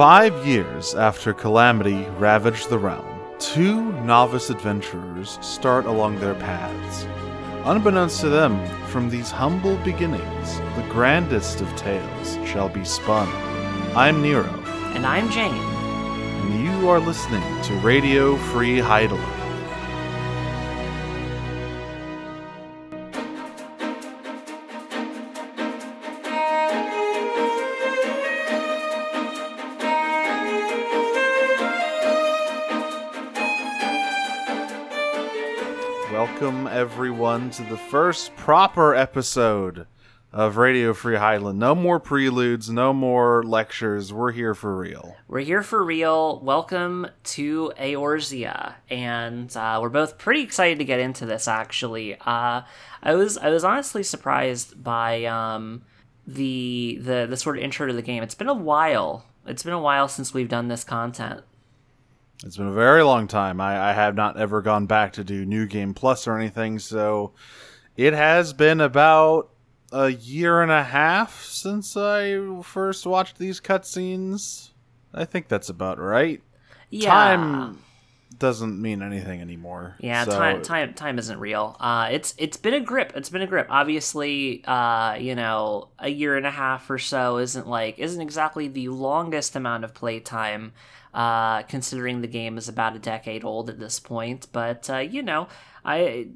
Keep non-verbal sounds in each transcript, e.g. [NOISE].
Five years after Calamity ravaged the realm, two novice adventurers start along their paths. Unbeknownst to them, from these humble beginnings, the grandest of tales shall be spun. I'm Nero, And I'm Jane. and you are listening to Radio Free Hydaelyn. Everyone, to the first proper episode of Radio Free Hydaelyn. No more preludes, no more lectures. We're here for real. We're here for real. Welcome to Eorzea, and uh, we're both pretty excited to get into this. Actually, uh, I was I was honestly surprised by um, the the the sort of intro to the game. It's been a while. It's been a while since we've done this content. It's been a very long time. I, I have not ever gone back to do New Game Plus or anything, so it has been about a year and a half since I first watched these cutscenes. I think that's about right. Yeah. Time doesn't mean anything anymore. Yeah, so- time time time isn't real. Uh, it's it's been a grip. It's been a grip. Obviously, uh, you know, a year and a half or so isn't like isn't exactly the longest amount of playtime, uh, considering the game is about a decade old at this point. But uh, you know, I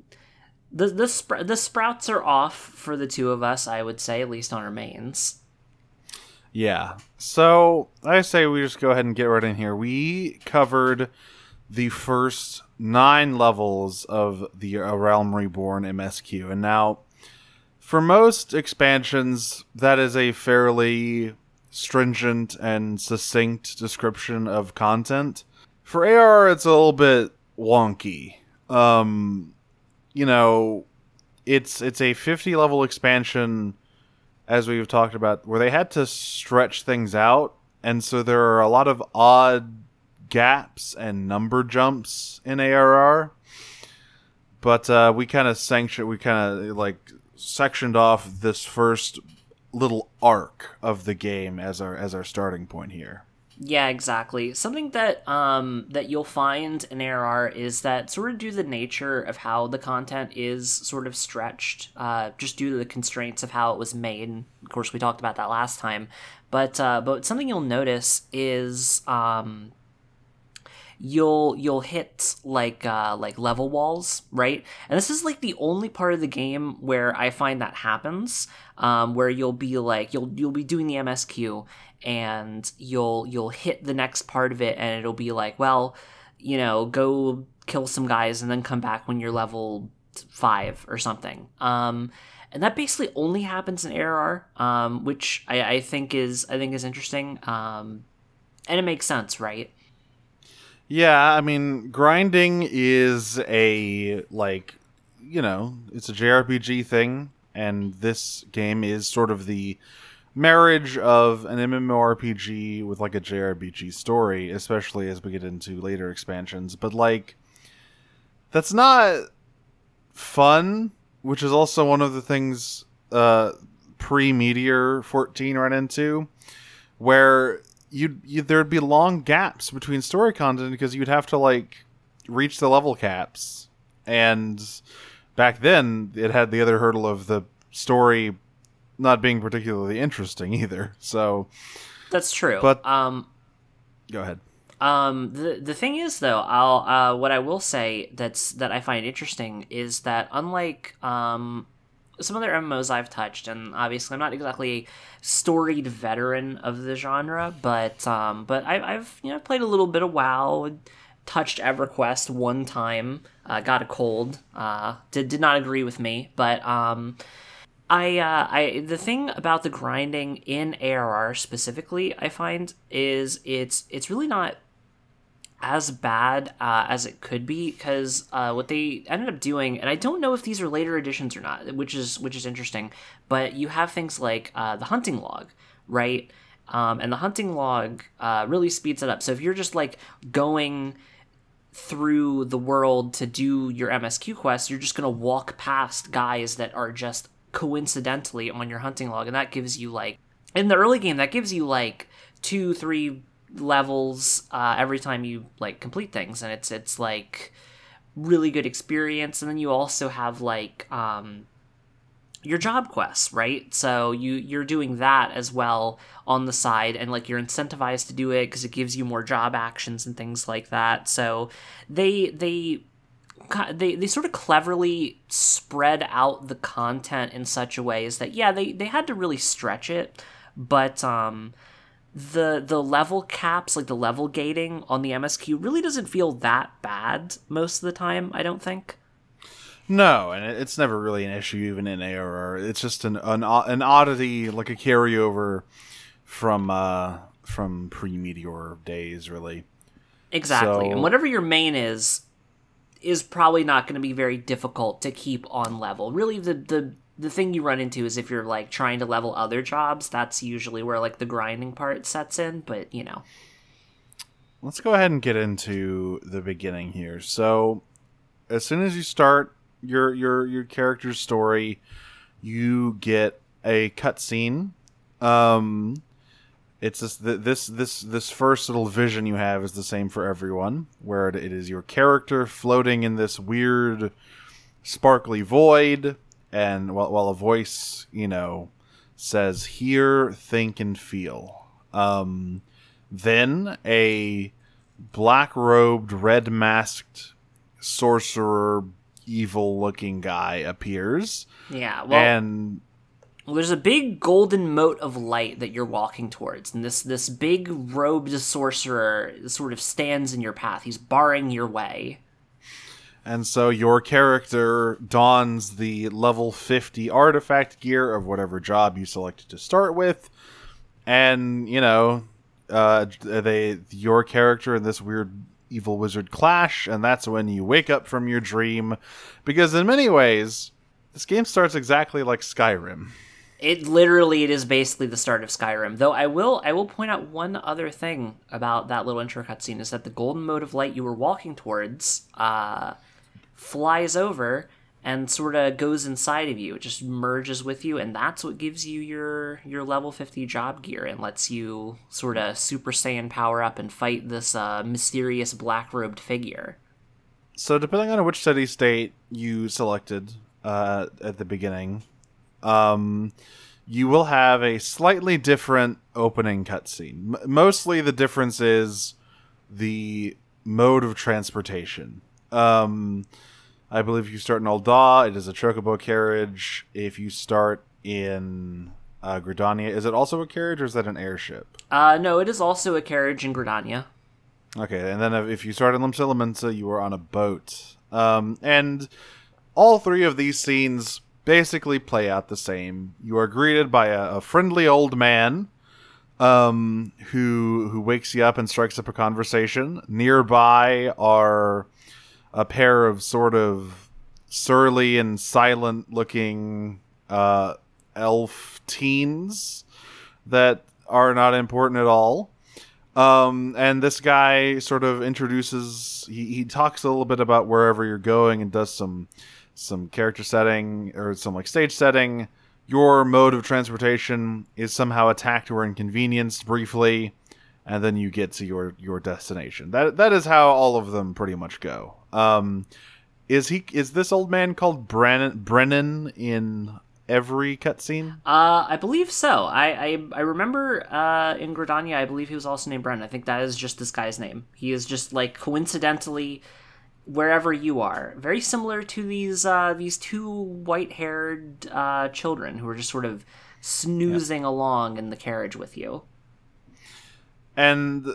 the the the sprouts are off for the two of us. I would say, at least on our mains. Yeah. So I say we just go ahead and get right in here. We covered the first nine levels of the A Realm Reborn MSQ, and now for most expansions, that is a fairly stringent and succinct description of content. For AR, it's a little bit wonky. Um, you know, it's it's a 50 level expansion as we've talked about, where they had to stretch things out, and so there are a lot of odd gaps and number jumps in ARR. But uh, we kind of sanctioned, we kind of like sectioned off this first little arc of the game as our as our starting point here. Yeah, exactly. Something that um that you'll find in ARR is that sort of due to the nature of how the content is sort of stretched, uh, just due to the constraints of how it was made. Of course, we talked about that last time. But uh, but something you'll notice is um you'll you'll hit like uh like level walls right and this is like the only part of the game where i find that happens um where you'll be like you'll you'll be doing the msq and you'll you'll hit the next part of it and it'll be like well you know go kill some guys and then come back when you're level five or something um and that basically only happens in ARR, um, which I, I think is I think is interesting, um, and it makes sense, right? Yeah, I mean, grinding is a like, you know, it's a JRPG thing, and this game is sort of the marriage of an MMORPG with like a JRPG story, especially as we get into later expansions. But like, that's not fun, which is also one of the things uh, pre Meteor 14 ran into, where you'd, you there'd be long gaps between story content because you'd have to like reach the level caps, and back then it had the other hurdle of the story not being particularly interesting [LAUGHS] either. So That's true. But- um, go ahead. Um, the the thing is though, I'll uh, what I will say that's that I find interesting is that unlike um some other MMOs I've touched, and obviously I'm not exactly a storied veteran of the genre, but um, but I, I've you know played a little bit of WoW, touched EverQuest one time, uh, got a cold, uh, did did not agree with me, but um. I, uh, I, the thing about the grinding in ARR specifically, I find is it's it's really not as bad uh, as it could be because uh, what they ended up doing, and I don't know if these are later editions or not, which is which is interesting. But you have things like uh, the hunting log, right? Um, and the hunting log uh, really speeds it up. So if you're just like going through the world to do your MSQ quest, you're just gonna walk past guys that are just coincidentally on your hunting log, and that gives you like in the early game that gives you like two, three levels uh, every time you like complete things, and it's it's like really good experience. And then you also have like um, your job quests, right? So you you're doing that as well on the side, and like you're incentivized to do it because it gives you more job actions and things like that. So they they they they sort of cleverly spread out the content in such a way is that yeah they they had to really stretch it, but um the the level caps like the level gating on the MSQ really doesn't feel that bad most of the time. I don't think. No, and it's never really an issue even in ARR. It's just an an, an oddity, like a carryover from uh, from pre Meteor days, really. Exactly, so, and whatever your main is, is probably not going to be very difficult to keep on level. Really, the the the thing you run into is if you're like trying to level other jobs. That's usually where like the grinding part sets in. But you know, let's go ahead and get into the beginning here. So, as soon as you start your your your character's story, you get a cutscene. Um, it's this this this this first little vision you have is the same for everyone, where it is your character floating in this weird, sparkly void, and while while a voice you know says "hear, think, and feel." Um, then a black robed, red masked sorcerer evil looking guy appears. Yeah, well, and well, there's a big golden mote of light that you're walking towards, and this this big robed sorcerer sort of stands in your path. He's barring your way. And so your character dons the level 50 artifact gear of whatever job you selected to start with. And, you know, uh, they your character and this weird evil wizard clash, and that's when you wake up from your dream. Because in many ways, this game starts exactly like Skyrim. It literally it is basically the start of Skyrim. Though I will I will point out one other thing about that little intro cutscene is that the golden mode of light you were walking towards uh, flies over and sort of goes inside of you. It just merges with you, and that's what gives you your your level fifty job gear and lets you sort of Super Saiyan power up and fight this uh, mysterious black robed figure. So, depending on which city state you selected uh, at the beginning, um, you will have a slightly different opening cutscene. M- mostly, the difference is the mode of transportation. Um, I believe if you start in Ul'dah, it is a chocobo carriage. If you start in uh, Gridania, is it also a carriage or is that an airship? Uh, no, it is also a carriage in Gridania. Okay, and then if you start in Limsa Lominsa, you are on a boat. Um, and all three of these scenes basically play out the same. You are greeted by a, a friendly old man um, who who wakes you up and strikes up a conversation. Nearby are a pair of sort of surly and silent looking uh, elf teens that are not important at all. Um, and this guy sort of introduces he, he talks a little bit about wherever you're going and does some some character setting or some like stage setting. Your mode of transportation is somehow attacked or inconvenienced briefly, and then you get to your your destination. That that is how all of them pretty much go. Um, is he is this old man called Brennan Brennan in every cutscene? Uh, I believe so. I I, I remember uh, in Gridania, I believe he was also named Brennan. I think that is just this guy's name. He is just like coincidentally wherever you are. Very similar to these uh, these two white haired uh, children who are just sort of snoozing yeah. along in the carriage with you. And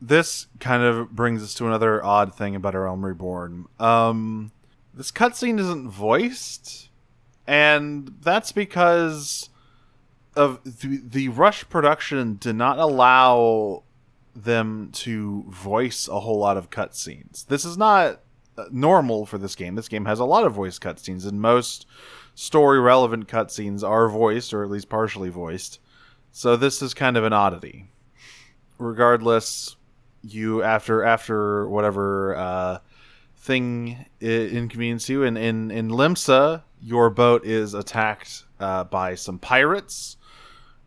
this kind of brings us to another odd thing about A Realm Reborn. Um, this cutscene isn't voiced, and that's because of the, the rush production did not allow them to voice a whole lot of cutscenes. This is not uh, normal for this game. This game has a lot of voice cutscenes, and most story relevant cutscenes are voiced, or at least partially voiced. So this is kind of an oddity. Regardless, you after after whatever uh, thing inconvenience you, and in in Limsa, your boat is attacked uh, by some pirates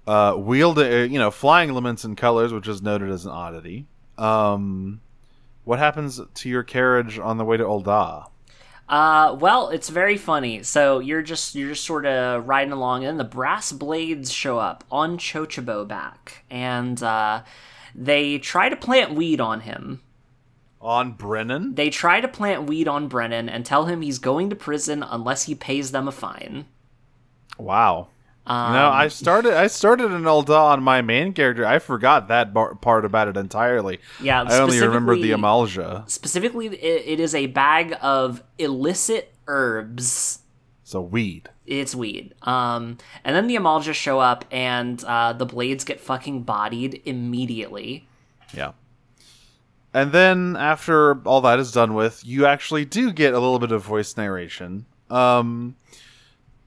uh, wheeled, uh, you know, flying elements and colors, which is noted as an oddity. Um, what happens to your carriage on the way to Ul'dah? Uh, well, it's very funny. So you're just you're just sort of riding along, and the brass blades show up on Chocobo back, and uh, they try to plant weed on him. On Brennan? They try to plant weed on Brennan and tell him he's going to prison unless he pays them a fine. Wow. Um, know, I started I started an Ul'dah on my main character. I forgot that bar- part about it entirely. Yeah, I only remember the Amalj'aa. Specifically, it, it is a bag of illicit herbs. So weed. It's weed. Um, and then the Amalj'aa show up, and uh, the blades get fucking bodied immediately. Yeah. And then after all that is done with, you actually do get a little bit of voice narration. Um,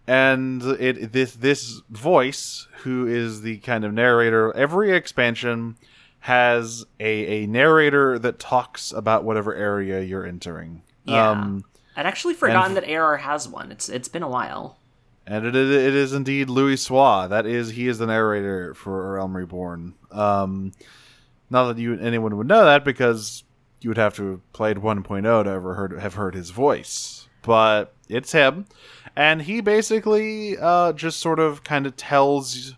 and it this this voice who is the kind of narrator every expansion has a, a narrator that talks about whatever area you're entering yeah um, i'd actually forgotten that AR has one it's it's been a while and it, it is indeed Louisoix. that is he is the narrator for realm reborn um not that you anyone would know that because you would have to have played 1.0 to ever heard have heard his voice but it's him and he basically uh, just sort of kind of tells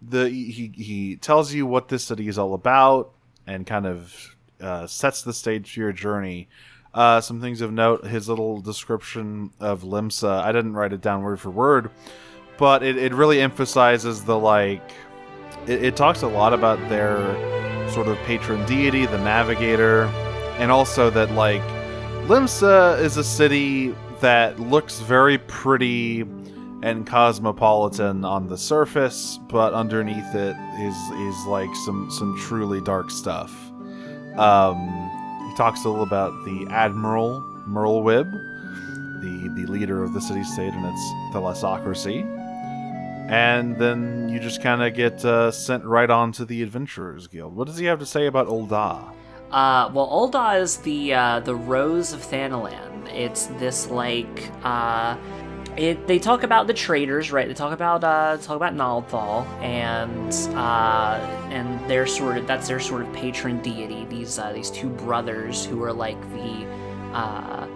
the he he tells you what this city is all about and kind of uh, sets the stage for your journey. Uh, some things of note: his little description of Limsa. I didn't write it down word for word, but it, it really emphasizes the like. It, it talks a lot about their sort of patron deity, the Navigator, and also that like Limsa is a city that looks very pretty and cosmopolitan on the surface, but underneath it is is like some some truly dark stuff. Um, talks a little about the Admiral Merlwyb, the the leader of the city state and its thalassocracy, and then you just kind of get uh, sent right on to the Adventurers Guild. What does he have to say about Ul'dah? Uh, well, Ul'dah is the uh, the Rose of Thanalan. It's this like uh, it. They talk about the traders, right? They talk about uh, talk about Nald'thal, and uh, and their sort of that's their sort of patron deity. These uh, these two brothers who are like the uh,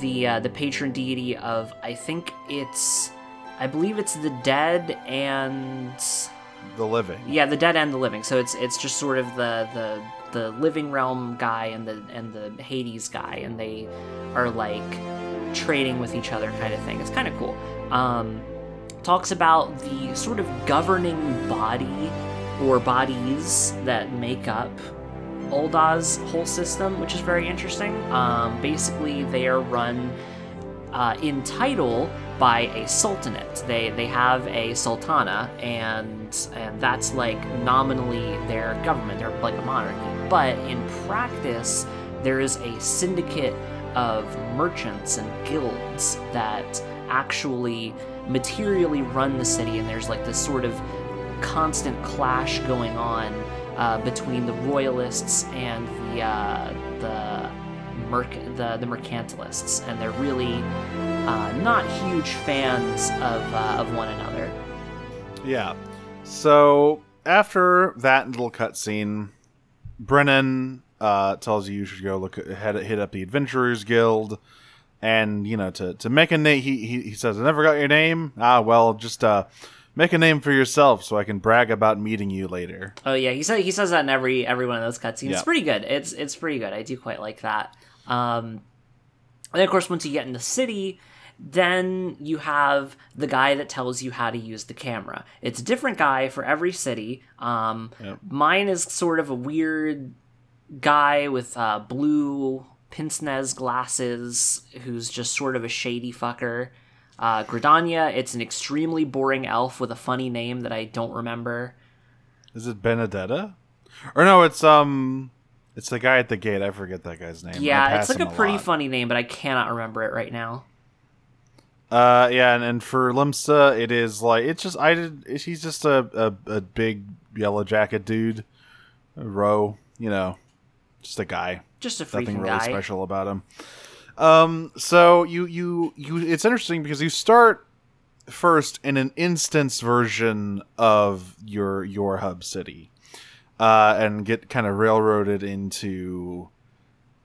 the uh, the patron deity of I think it's I believe it's the dead and the living. Yeah, the dead and the living. So it's it's just sort of the the the living realm guy and the and the Hades guy, and they are like trading with each other, kind of thing. It's kind of cool. Um, talks about the sort of governing body or bodies that make up Ul'dah's whole system, which is very interesting. Um, basically, they are run uh, in title by a sultanate. They they have a sultana, and and that's like nominally their government. They're like a monarchy, but in practice, there is a syndicate of merchants and guilds that actually materially run the city, and there's like this sort of constant clash going on uh, between the royalists and the uh, the merc- the the mercantilists, and they're really uh, not huge fans of uh, of one another. Yeah. So after that little cutscene, Brennan uh, tells you you should go look head hit up the Adventurers Guild, and you know to to make a name. He, he he says, "I never got your name." Ah, well, just uh, make a name for yourself so I can brag about meeting you later. Oh yeah, he said he says that in every every one of those cutscenes. It's pretty good. It's it's pretty good. I do quite like that. Um, and of course, once you get in the city, then you have the guy that tells you how to use the camera. It's a different guy for every city. Um, yep. Mine is sort of a weird guy with uh, blue pince nez glasses who's just sort of a shady fucker. Uh, Gridania, it's an extremely boring elf with a funny name that I don't remember. Is it Benedetta? Or no, it's um it's the guy at the gate. I forget that guy's name. Yeah, it's like a, a pretty lot. funny name, but I cannot remember it right now. Uh, yeah, and, and for Limsa, it is like it's just I did. He's just a, a, a big yellow jacket dude, a row. You know, just a guy. Just a nothing really guy. special about him. Um, so you you you it's interesting because you start first in an instance version of your your hub city, uh, and get kind of railroaded into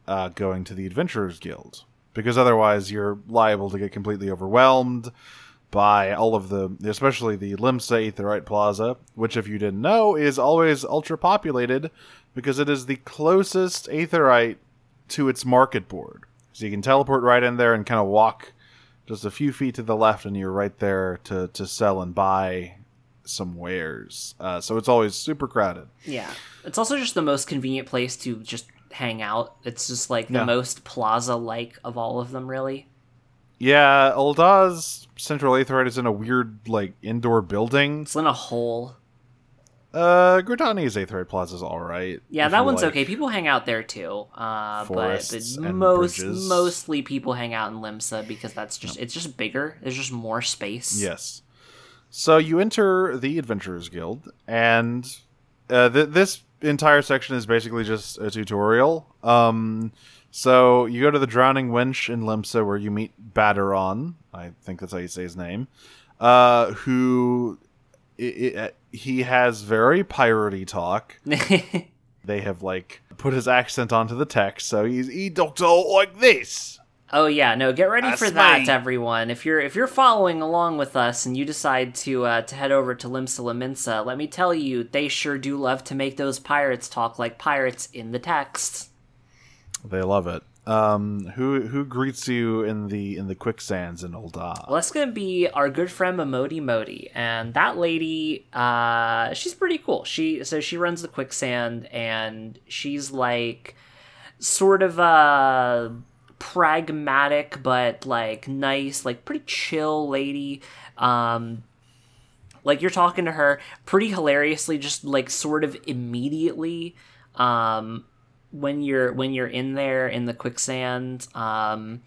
uh, going to the Adventurers Guild because otherwise you're liable to get completely overwhelmed by all of the, especially the Limsa Aetheryte Plaza, which, if you didn't know, is always ultra populated because it is the closest Aetheryte to its market board. So you can teleport right in there and kind of walk just a few feet to the left, and you're right there to, to sell and buy some wares. Uh, so it's always super crowded. Yeah. It's also just the most convenient place to just hang out. It's just like the Yeah. most plaza like of all of them, really. Yeah, Ul'dah's Central Aetheryte is in a weird, like, indoor building. It's in a hole. Uh, Gridania's Aetheryte Plaza is alright. Yeah, that one's like- okay. People hang out there too. Uh, but, but most bridges. mostly people hang out in Limsa because that's just it's just bigger. There's just more space. Yes. So you enter the Adventurers Guild, and uh, th- this entire section is basically just a tutorial. Um, so you go to the Drowning Wench in Limsa, where you meet Baderon. I think that's how you say his name. Uh, who i i he has very piratey talk. [LAUGHS] They have like put his accent onto the text, so he's he talks all like this. Oh yeah, no, get ready for that, me. everyone. If you're if you're following along with us and you decide to uh, to head over to Limsa Lominsa, let me tell you, they sure do love to make those pirates talk like pirates in the text. They love it. Um, who who greets you in the in the quicksands in Ul'dah? Well, that's gonna be our good friend Momodi Modi, and that lady, uh, she's pretty cool. She so she runs the quicksand, and she's like sort of a pragmatic but like nice, like pretty chill lady. Um, like you're talking to her pretty hilariously, just like sort of immediately. Um, when you're when you're in there in the quicksand, um,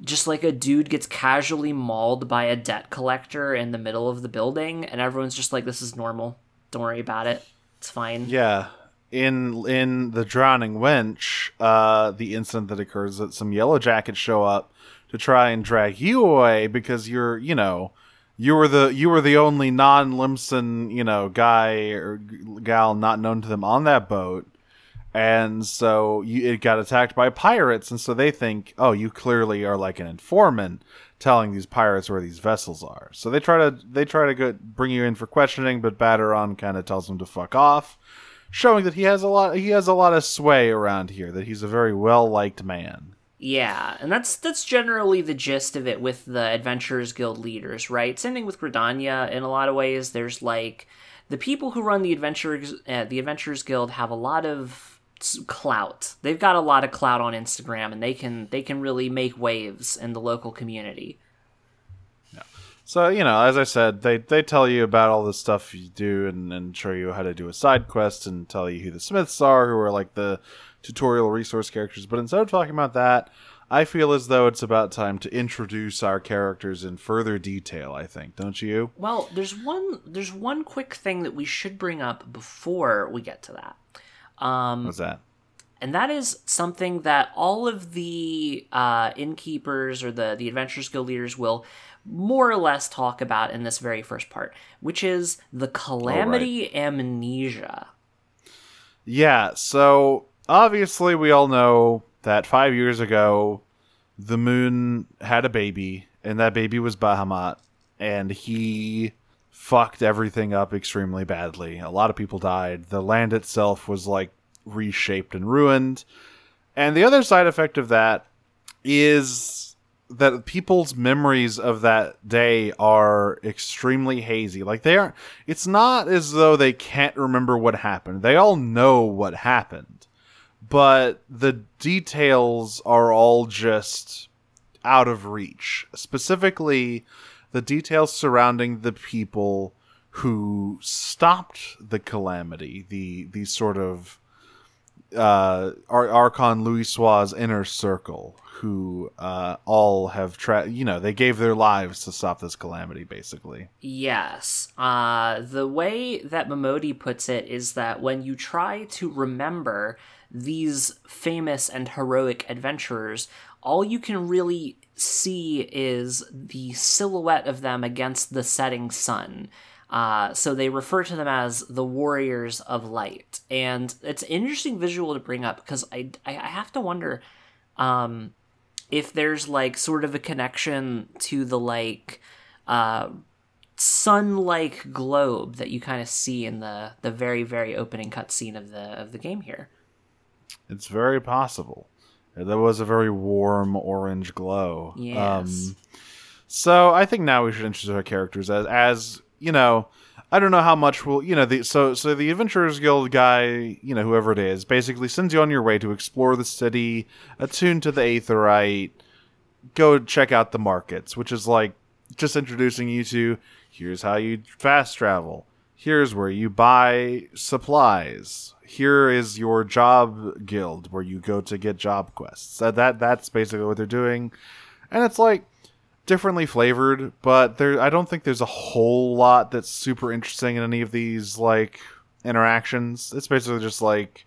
just like a dude gets casually mauled by a debt collector in the middle of the building and everyone's just like this is normal don't worry about it it's fine Yeah. In in the drowning wench, uh, the incident that occurs that some yellow jackets show up to try and drag you away because you're you know you were the you were the only non Limson you know guy or gal not known to them on that boat, and so you it got attacked by pirates, and so they think oh you clearly are like an informant telling these pirates where these vessels are. So they try to they try to go, bring you in for questioning, but Baderon kind of tells them to fuck off, showing that he has a lot he has a lot of sway around here, that he's a very well liked man. yeah and that's that's generally the gist of it with the adventurers guild leaders right? Same thing with gridania. In a lot of ways there's like the people who run the adventurers uh, the adventurers guild have a lot of clout. They've got a lot of clout on instagram and they can they can really make waves in the local community So you know, as I said, they they tell you about all the stuff you do and, and show you how to do a side quest and tell you who the Smiths are, who are like the tutorial resource characters. But instead of talking about that, I feel as though it's about time to introduce our characters in further detail. I think, don't you? Well, there's one there's one quick thing that we should bring up before we get to that. Um, What's that? and that is something that all of the uh, innkeepers or the the adventurers guild leaders will more or less talk about in this very first part, which is the calamity amnesia. Yeah, so obviously we all know that five years ago the moon had a baby, and that baby was Bahamut, and he fucked everything up extremely badly. A lot of people died. The land itself was like reshaped and ruined. And the other side effect of that is that people's memories of that day are extremely hazy. Like they aren't it's not as though they can't remember what happened. They all know what happened. But the details are all just out of reach. Specifically, the details surrounding the people who stopped the calamity, the the sort of uh, Ar- Archon Louisoix inner circle, who uh, all have tra- you know they gave their lives to stop this calamity, basically. Yes. Uh, the way that Momodi puts it is that when you try to remember these famous and heroic adventurers, all you can really see is the silhouette of them against the setting sun. Uh, so they refer to them as the warriors of light, and it's an interesting visual to bring up because I I have to wonder um, if there's like sort of a connection to the like uh, sun-like globe that you kind of see in the the very very opening cutscene of the of the game here. It's very possible. There was a very warm orange glow. Yes. Um, so I think now we should introduce our characters as as you know. I don't know how much will you know. The, so so the Adventurers Guild guy, you know, whoever it is, basically sends you on your way to explore the city, attune to the Aetheryte, go check out the markets, which is like just introducing you to here's how you fast travel. Here's where you buy supplies. Here is your job guild where you go to get job quests. That that's basically what they're doing. And it's like differently flavored, but there I don't think there's a whole lot that's super interesting in any of these like interactions. It's basically just like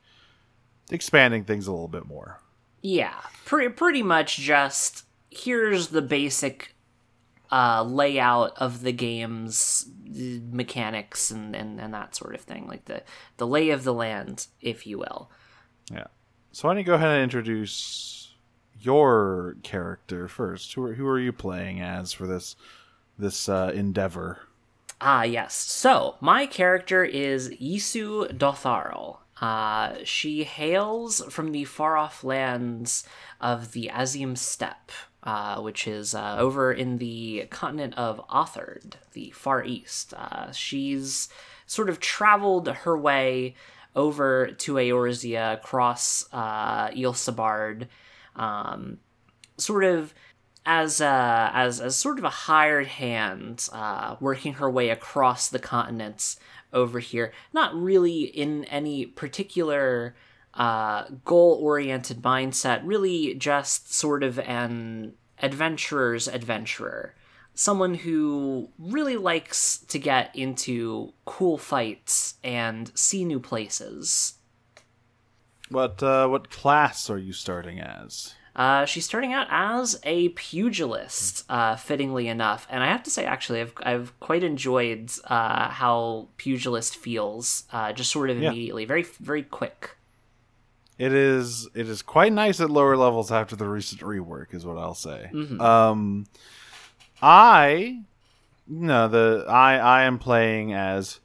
expanding things a little bit more. Yeah, pretty pretty much just here's the basic uh, layout of the game's mechanics and, and, and that sort of thing, like the the lay of the land, if you will. Yeah. So why don't you go ahead and introduce your character first? Who are who are you playing as for this this uh, endeavor? Ah, yes. So my character is Yisu Dotharl. Uh, she hails from the far off lands of the Azim Steppe, uh, which is uh, over in the continent of Othard, the Far East. Uh, she's sort of traveled her way over to Eorzea, across uh, Ilsabard, um, sort of as a, as as sort of a hired hand, uh, working her way across the continents over here. Not really in any particular uh, goal oriented mindset, really just sort of an adventurer's adventurer. Someone who really likes to get into cool fights and see new places. What uh, what class are you starting as? Uh, she's starting out as a pugilist, uh, fittingly enough, and I have to say, actually, I've I've quite enjoyed uh, how pugilist feels, uh, just sort of Yeah. immediately, very very quick. It is it is quite nice at lower levels after the recent rework, is what I'll say. Um, I no the I I am playing as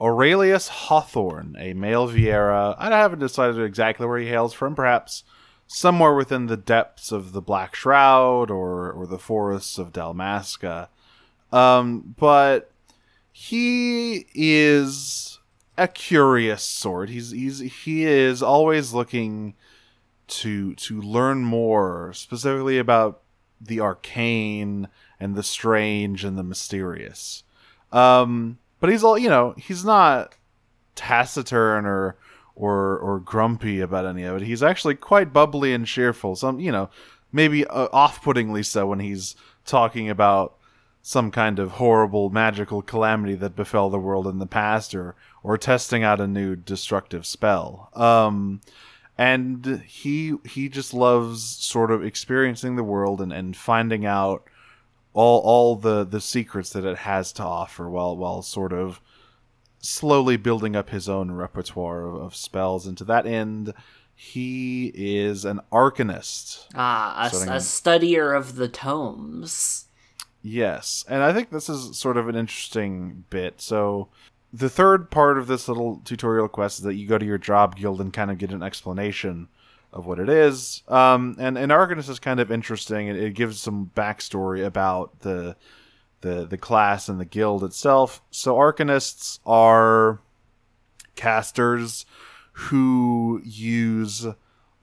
Aurelius Hawthorne, a male Viera. I haven't decided exactly where he hails from. Perhaps somewhere within the depths of the Black Shroud or or the forests of Dalmasca. Um, but he is a curious sort. He's he's he is always looking to to learn more, specifically about the arcane and the strange and the mysterious. Um, but he's all you know. He's not taciturn or or or grumpy about any of it. He's actually quite bubbly and cheerful. Some you know maybe uh, off-puttingly so when he's talking about some kind of horrible magical calamity that befell the world in the past or or testing out a new destructive spell um and he he just loves sort of experiencing the world and, and finding out all all the the secrets that it has to offer while while sort of slowly building up his own repertoire of, of spells and to that end he is an arcanist Ah, a, a studier of the tomes. Yes, and I think this is sort of an interesting bit. So, the third part of this little tutorial quest is that you go to your job guild and kind of get an explanation of what it is. Um, and and Arcanist is kind of interesting. It, it gives some backstory about the the the class and the guild itself. So, Arcanists are casters who use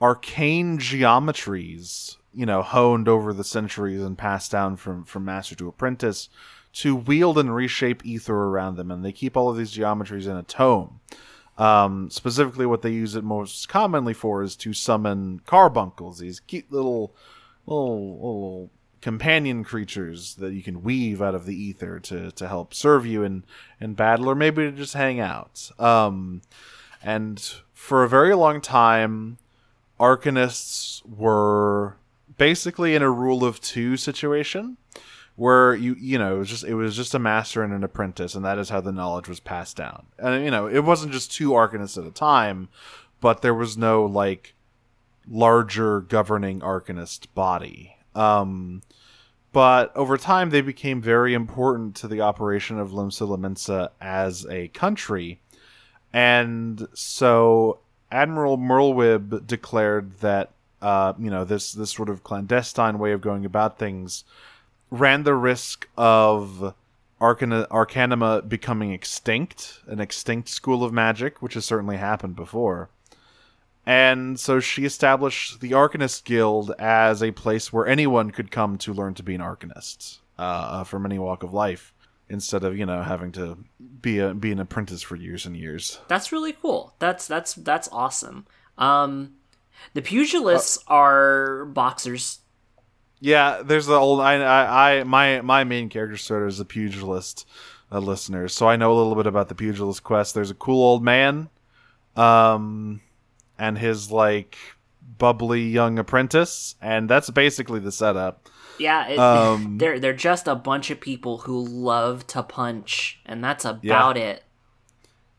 arcane geometries, you know, honed over the centuries and passed down from from master to apprentice to wield and reshape ether around them, and they keep all of these geometries in a tome. Um, specifically, what they use it most commonly for is to summon carbuncles, these cute little, little, little companion creatures that you can weave out of the ether to, to help serve you in, in battle, or maybe to just hang out. Um, and for a very long time, arcanists were basically in a rule of two situation where you you know it was just it was just a master and an apprentice and that is how the knowledge was passed down. And you know it wasn't just two arcanists at a time but there was no like larger governing arcanist body. Um but over time they became very important to the operation of Limsa as a country. And so Admiral Merlwyb declared that uh, you know this this sort of clandestine way of going about things ran the risk of Arcana, Arcanima becoming extinct, an extinct school of magic, which has certainly happened before. And so she established the Arcanist Guild as a place where anyone could come to learn to be an Arcanist uh, from any walk of life, instead of you know having to be a be an apprentice for years and years. That's really cool. That's that's that's awesome. Um, the pugilists uh, are boxers. Yeah, there's the old. I, I, I my my main character starter is a pugilist uh, listener, so I know a little bit about the pugilist quest. There's a cool old man, um, and his like bubbly young apprentice, and that's basically the setup. Yeah, it, um, [LAUGHS] they're they're just a bunch of people who love to punch, and that's about yeah. it.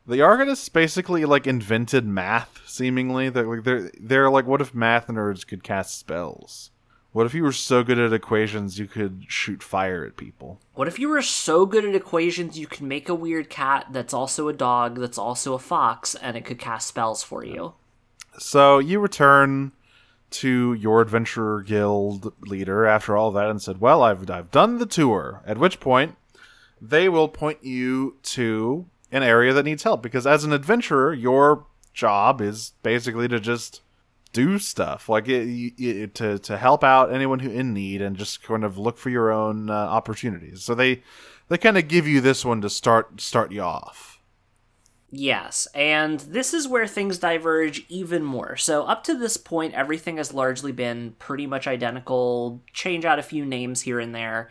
The Arcanists basically like invented math. Seemingly, they're like they're they're like, what if math nerds could cast spells? What if you were so good at equations you could shoot fire at people? What if you were so good at equations you could make a weird cat that's also a dog, that's also a fox, and it could cast spells for you? So you return to your adventurer guild leader after all that and said, "Well, I've I've done the tour." At which point, they will point you to an area that needs help because as an adventurer, your job is basically to just do stuff like it, it, to to help out anyone who in need and just kind of look for your own uh, opportunities. So they they kind of give you this one to start start you off. Yes, and this is where things diverge even more. So up to this point everything has largely been pretty much identical, change out a few names here and there.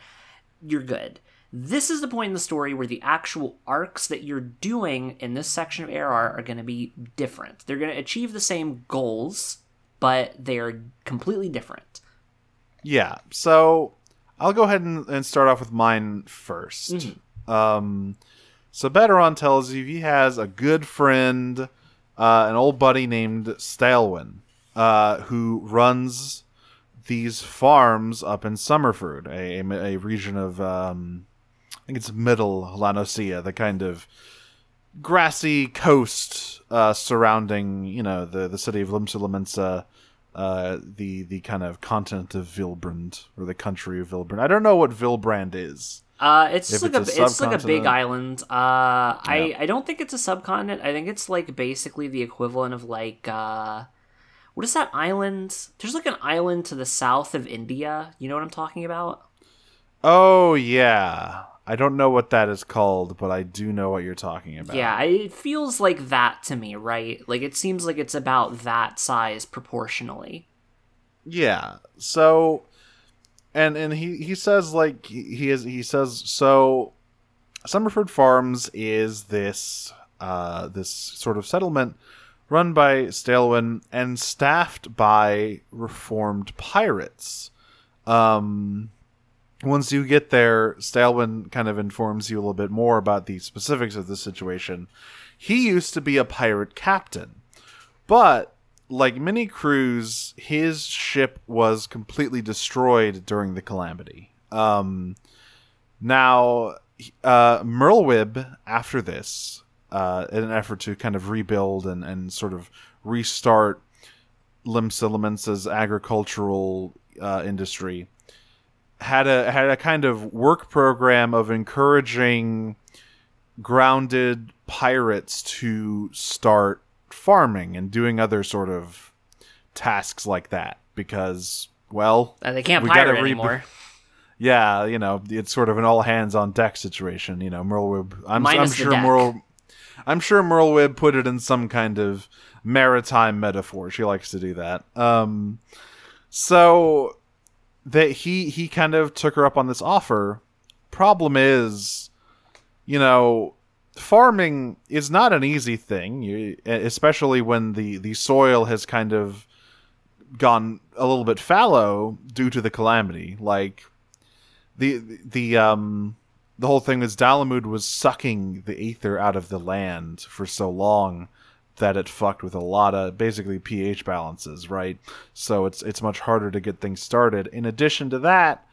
You're good. This is the point in the story where the actual arcs that you're doing in this section of ARR are going to be different. They're going to achieve the same goals, but they're completely different. Yeah. So I'll go ahead and, and start off with mine 1st mm-hmm. Um, so Baderon tells you he has a good friend, uh, an old buddy named Staelwyn, uh, who runs these farms up in Summerford, a, a region of, um, I think it's middle La the kind of grassy coast uh, surrounding, you know, the, the city of Limsa uh, the the kind of continent of Vylbrand or the country of Vylbrand. I don't know what Vylbrand is. Uh, it's just like it's a, a it's like a big island. Uh, yeah. I I don't think it's a subcontinent. I think it's like basically the equivalent of like uh, what is that island? There's like an island to the south of India. You know what I'm talking about? Oh yeah, I don't know what that is called, but I do know what you're talking about. Yeah, it feels like that to me, right? Like it seems like it's about that size proportionally. Yeah. So and and he he says like he is he says so Summerford Farms is this uh this sort of settlement run by Staelwyn and staffed by reformed pirates. Um once you get there, Staelwyn kind of informs you a little bit more about the specifics of the situation. He used to be a pirate captain, but like many crews, his ship was completely destroyed during the calamity. Um, now, uh, Merlwyb, after this, uh, in an effort to kind of rebuild and, and sort of restart Limsa Lominsa's agricultural uh, industry, had a had a kind of work program of encouraging grounded pirates to start farming and doing other sort of tasks like that because well and they can't we pirate re- anymore. Yeah, you know, it's sort of an all hands on deck situation. You know, Merlwyb. I'm, I'm sure Merl. I'm sure Merlwyb put it in some kind of maritime metaphor. She likes to do that. Um, so that he he kind of took her up on this offer. Problem is, you know, farming is not an easy thing, especially when the the soil has kind of gone a little bit fallow due to the calamity. Like the the um the whole thing is Dalamud was sucking the ether out of the land for so long that it fucked with a lot of basically pH balances, right? So it's it's much harder to get things started. In addition to that,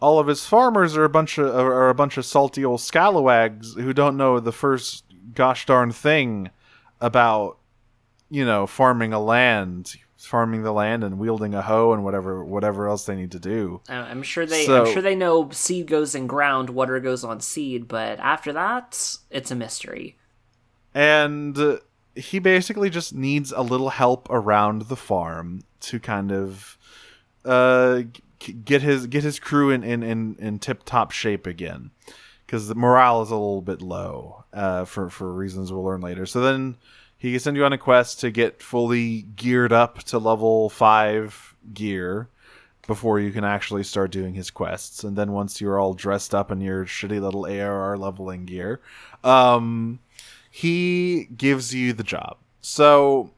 all of his farmers are a bunch of are a bunch of salty old scalawags who don't know the first gosh darn thing about you know farming a land farming the land and wielding a hoe and whatever whatever else they need to do I- I'm sure they. So- I'm sure they know seed goes in ground, water goes on seed, but after that, it's a mystery. and uh, he basically just needs a little help around the farm to kind of uh, get his get his crew in in in, in tip top shape again because the morale is a little bit low uh, for for reasons we'll learn later. So then he can send you on a quest to get fully geared up to level five gear before you can actually start doing his quests. And then once you're all dressed up in your shitty little ARR leveling gear, um, he gives you the job. So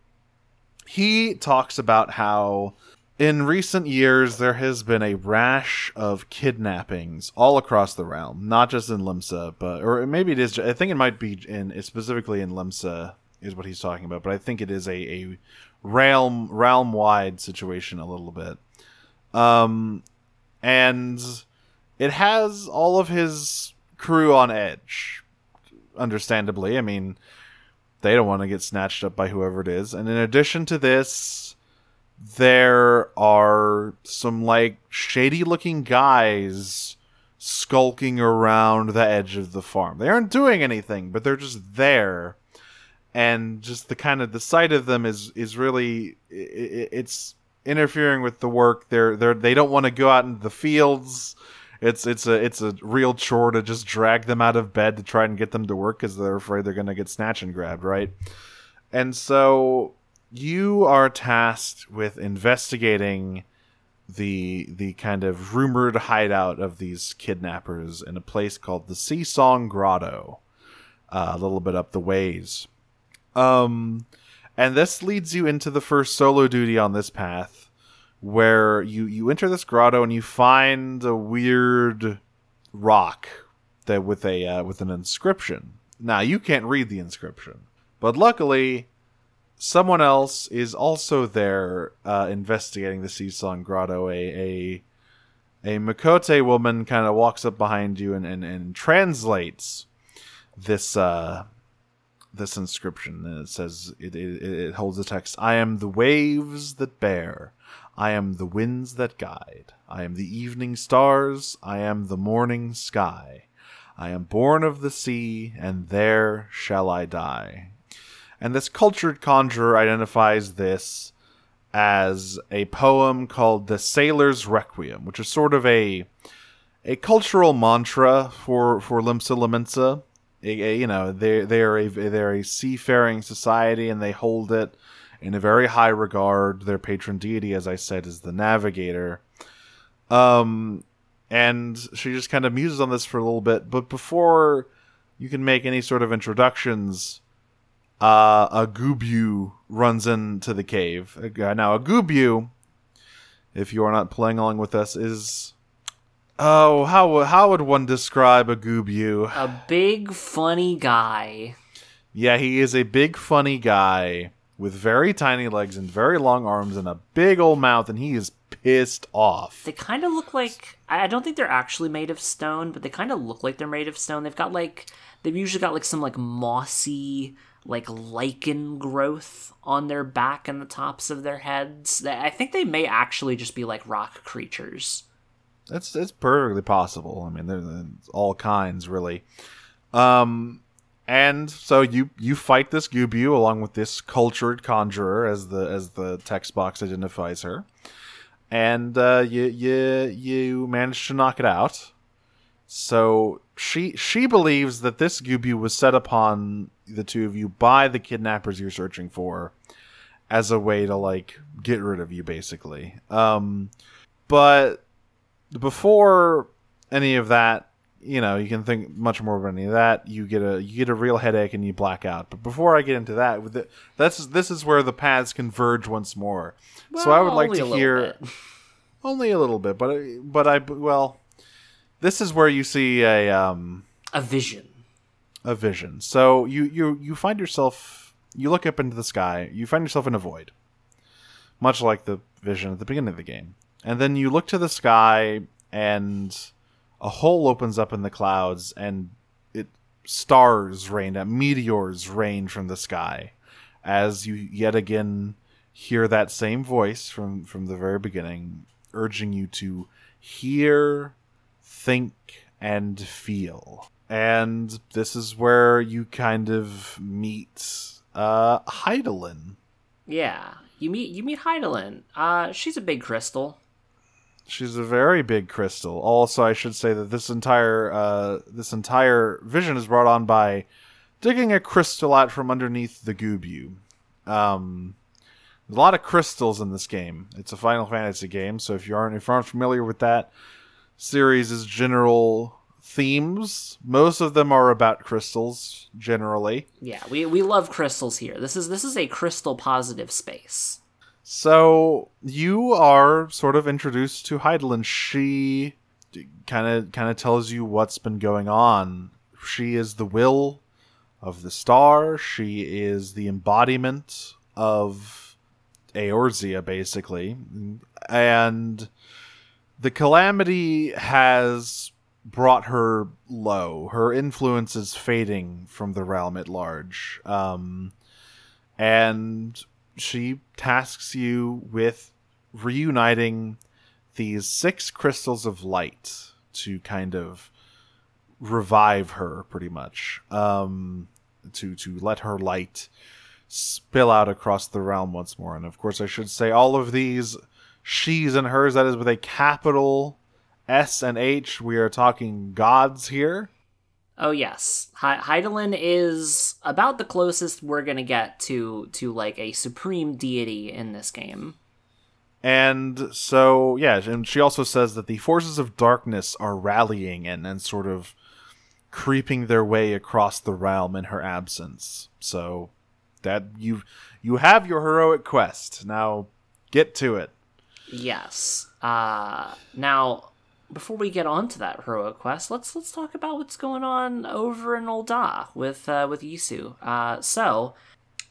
he talks about how in recent years there has been a rash of kidnappings all across the realm, not just in Limsa, but or maybe it is. I think it might be in specifically in Limsa is what he's talking about, but I think it is a, a realm realm wide situation a little bit. Um, and it has all of his crew on edge. Understandably, I mean, they don't want to get snatched up by whoever it is. And in addition to this, there are some like shady looking guys skulking around the edge of the farm. They aren't doing anything, but they're just there. And just the kind of the sight of them is is really i i it's interfering with the work. They're they're they don't want to go out into the fields. It's it's a it's a real chore to just drag them out of bed to try and get them to work because they're afraid they're gonna get snatched and grabbed, right? And so you are tasked with investigating the the kind of rumored hideout of these kidnappers in a place called the Sea Song Grotto, uh, a little bit up the ways. Um, and this leads you into the first solo duty on this path, where you you enter this grotto and you find a weird rock that with a uh, with an inscription. Now you can't read the inscription, but luckily someone else is also there uh, investigating the Sea Song Grotto. A a a Miqo'te woman kind of walks up behind you and, and, and translates this uh, this inscription. And it says it, it it holds the text: "I am the waves that bear, I am the winds that guide, I am the evening stars, I am the morning sky." I am born of the sea, and there shall I die. And this cultured conjurer identifies this as a poem called the Sailor's Requiem, which is sort of a a cultural mantra for for Limsa Lominsa. You know, they they are a they're a seafaring society, and they hold it in a very high regard. Their patron deity, as I said, is the Navigator. Um, and she just kind of muses on this for a little bit, but before you can make any sort of introductions, uh, a Gobbue runs into the cave. Uh, Now, a Gobbue, if you are not playing along with us, is oh, how how would one describe a Gobbue? A big funny guy. Yeah, he is a big, funny guy with very tiny legs and very long arms and a big old mouth, and he is pissed off. They kind of look like I don't think they're actually made of stone, but they kind of look like they're made of stone. They've got like they've usually got like some like mossy like lichen growth on their back and the tops of their heads. I think they may actually just be like rock creatures. That's it's perfectly possible. I mean, there's all kinds really. Um, and so you you fight this Gobbue along with this cultured conjurer, as the as the text box identifies her, and uh, you you you manage to knock it out. So she she believes that this Gobbue was set upon the two of you by the kidnappers you're searching for, as a way to like get rid of you, basically. Um, but before any of that you know, you can think much more about any of that. You get a you get a real headache and you black out. But before I get into that, the, that's this is where the paths converge once more. so I would like to hear [LAUGHS] only a little bit, but I- but I well, this is where you see a um a vision. a vision. So you you you find yourself you look up into the sky. You find yourself in a void, much like the vision at the beginning of the game. And then you look to the sky, and a hole opens up in the clouds, and it stars rain down, meteors rain from the sky, as you yet again hear that same voice from from the very beginning, urging you to hear, think, and feel. And this is where you kind of meet uh Hydaelyn. Yeah, you meet you meet Hydaelyn. Uh, she's a big crystal. She's a very big crystal. Also, I should say that this entire uh, this entire vision is brought on by digging a crystal out from underneath the Gobbue. Um, a lot of crystals in this game. It's a Final Fantasy game, so if you aren't if you aren't familiar with that series' general themes, most of them are about crystals. Generally, Yeah, we, we love crystals here. This is this is a crystal positive space. So you are sort of introduced to Hydaelyn. She kind of kind of tells you what's been going on. She is the will of the star. She is the embodiment of Eorzea, basically, and the calamity has brought her low. Her influence is fading from the realm at large. Um, and she tasks you with reuniting these six crystals of light to kind of revive her pretty much um to to let her light spill out across the realm once more. And of course i should say all of these she's and hers that is with a capital s and h. We are talking gods here Oh yes, He- Hydaelyn is about the closest we're gonna get to to like a supreme deity in this game. And so, yeah, and she also says that the forces of darkness are rallying and, and sort of creeping their way across the realm in her absence. So that you you have your heroic quest. Now get to it. Yes. Uh, now, before we get on to that heroic quest, let's let's talk about what's going on over in Ul'dah with uh, with Yisu. Uh, so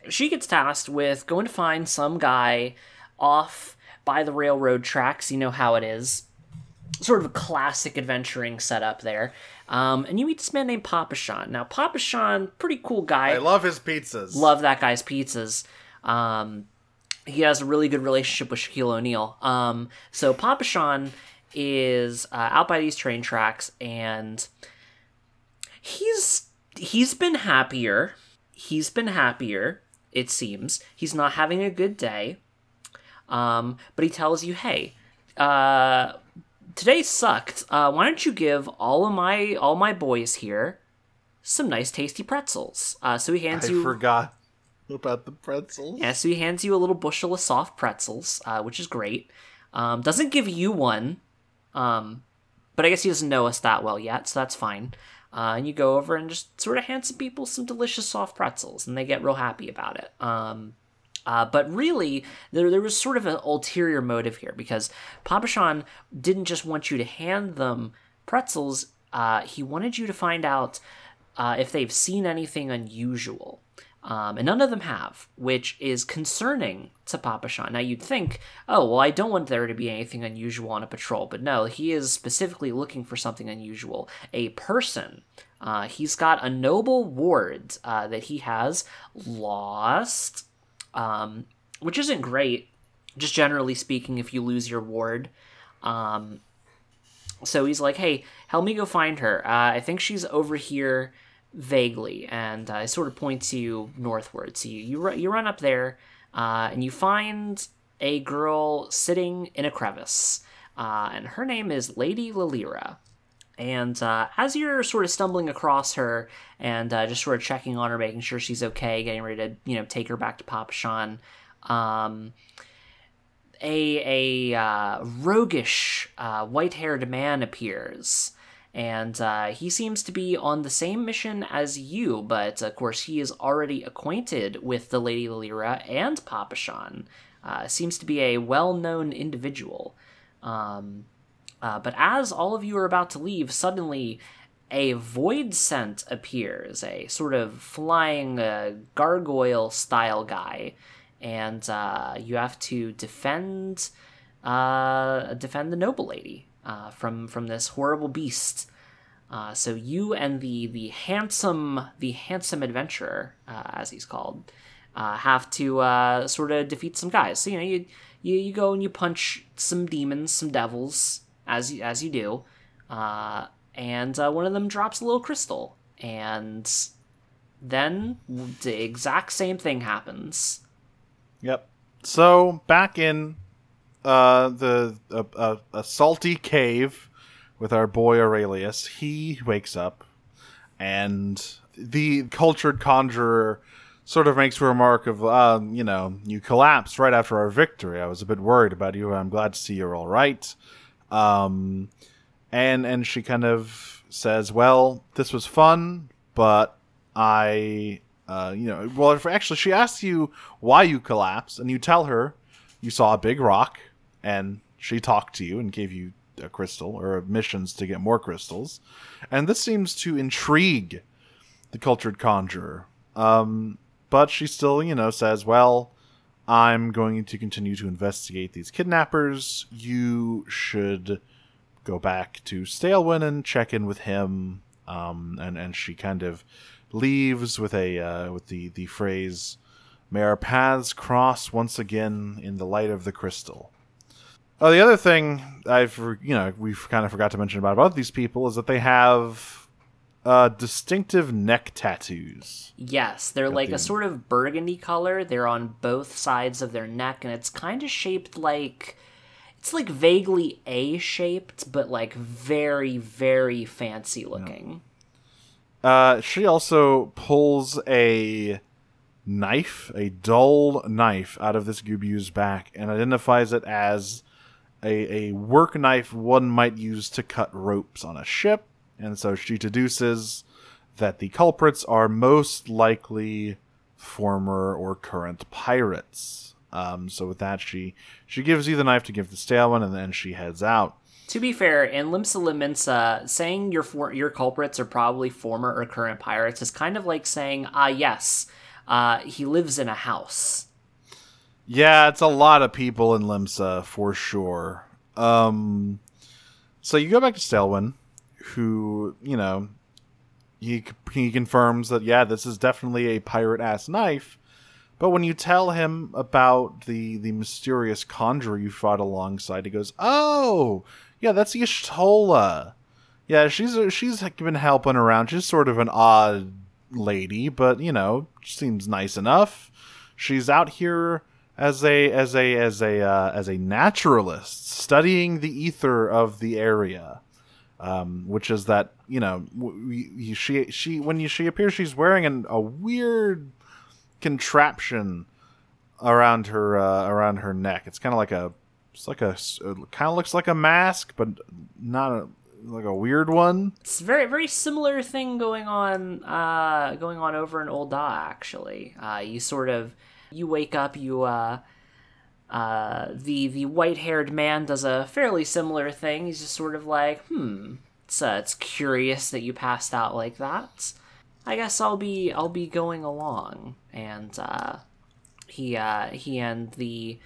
she gets tasked with going to find some guy off by the railroad tracks. You know how it is. Sort of a classic adventuring setup there. Um, and you meet this man named Papashan. Now, Papashan, pretty cool guy I love his pizzas. love that guy's pizzas. Um, he has a really good relationship with Shaquille O'Neal. Um, so Papashan is uh, out by these train tracks, and he's he's been happier. He's been happier. It seems he's not having a good day. Um, but he tells you, "Hey, uh, today sucked. Uh, why don't you give all of my all my boys here some nice tasty pretzels?" Uh, so he hands I you forgot about the pretzels. yeah, so he hands you a little bushel of soft pretzels, uh, which is great. Um, doesn't give you one, um, but I guess he doesn't know us that well yet, so that's fine. Uh, and you go over and just sort of hand some people some delicious soft pretzels, and they get real happy about it. Um, uh, but really, there, there was sort of an ulterior motive here because Papashan didn't just want you to hand them pretzels, uh, he wanted you to find out uh, if they've seen anything unusual. Um, and none of them have, which is concerning to Papashan. Now you'd think, oh, well, I don't want there to be anything unusual on a patrol, but no, he is specifically looking for something unusual. A person. Uh, he's got a noble ward uh, that he has lost, um, which isn't great, just generally speaking, if you lose your ward. Um, so he's like, hey, help me go find her. Uh, I think she's over here vaguely, and uh, sort of points you northward. So you you, you run up there, uh, and you find a girl sitting in a crevice, uh, and her name is Lady Lilira. And uh, as you're sort of stumbling across her and uh, just sort of checking on her, making sure she's okay, getting ready to you know take her back to Papashan, um, a a uh, roguish uh, white haired man appears and uh, he seems to be on the same mission as you, but of course he is already acquainted with the Lady Lilira and Papashan. Uh, seems to be a well-known individual. Um, uh, but as all of you are about to leave, suddenly a voidsent appears, a sort of flying uh, gargoyle style guy, and uh, you have to defend uh, defend the noble lady uh, from from this horrible beast. Uh, so you and the the handsome the handsome adventurer, uh, as he's called, have to sort of defeat some guys. So you know you, you you go and you punch some demons, some devils, as you, as you do and uh, one of them drops a little crystal, and then the exact same thing happens. Yep. So back in uh, the a salty cave with our boy Aurelius, he wakes up, and the cultured conjurer sort of makes a remark of, uh, you know, you collapsed right after our victory. I was a bit worried about you. I'm glad to see you're all right. Um, and and she kind of says, "Well, this was fun, but I, uh, you know, well, actually, she asks you why you collapsed, and you tell her you saw a big rock, and she talked to you and gave you a crystal or missions to get more crystals, and this seems to intrigue the cultured conjurer. Um, but she still, you know, says, "Well." I'm going to continue to investigate these kidnappers. You should go back to Staelwyn and check in with him. Um, and and she kind of leaves with a uh, with the the phrase, "May our paths cross once again in the light of the crystal." Oh, the other thing I've you know we've kind of forgot to mention about about these people is that they have uh, distinctive neck tattoos. Yes, they're like the... a sort of burgundy color. They're on both sides of their neck, and it's kind of shaped like it's like vaguely A shaped, but like very, very fancy looking. Yeah. Uh, she also pulls a knife, a dull knife, out of this Gobbue's back and identifies it as a, a work knife one might use to cut ropes on a ship. And so she deduces that the culprits are most likely former or current pirates. Um, so with that, she she gives you the knife to give the Staelwyn, and then she heads out. To be fair, in Limsa Lominsa, saying your for- your culprits are probably former or current pirates is kind of like saying, ah, yes, uh, he lives in a house. Yeah, it's a lot of people in Limsa for sure. Um, so you go back to Staelwyn, who you know he he confirms that yeah, this is definitely a pirate ass knife. But when you tell him about the the mysterious conjurer you fought alongside, he goes, "Oh, yeah, that's Y'shtola. Yeah, she's she's been helping around. She's sort of an odd lady, but you know, seems nice enough. She's out here as a as a as a uh, as a naturalist, studying the ether of the area." Um, which is that you know she she when you, she appears she's wearing an, a weird contraption around her uh, around her neck. It's kind of like a it's like a it kind of looks like a mask, but not a like a weird one. It's very very similar thing going on uh, going on over in Ul'dah actually. Uh, you sort of you wake up you uh, uh, the the white haired man does a fairly similar thing. He's just sort of like, hmm, it's uh, it's curious that you passed out like that. I guess I'll be I'll be going along, and uh, he uh, he and the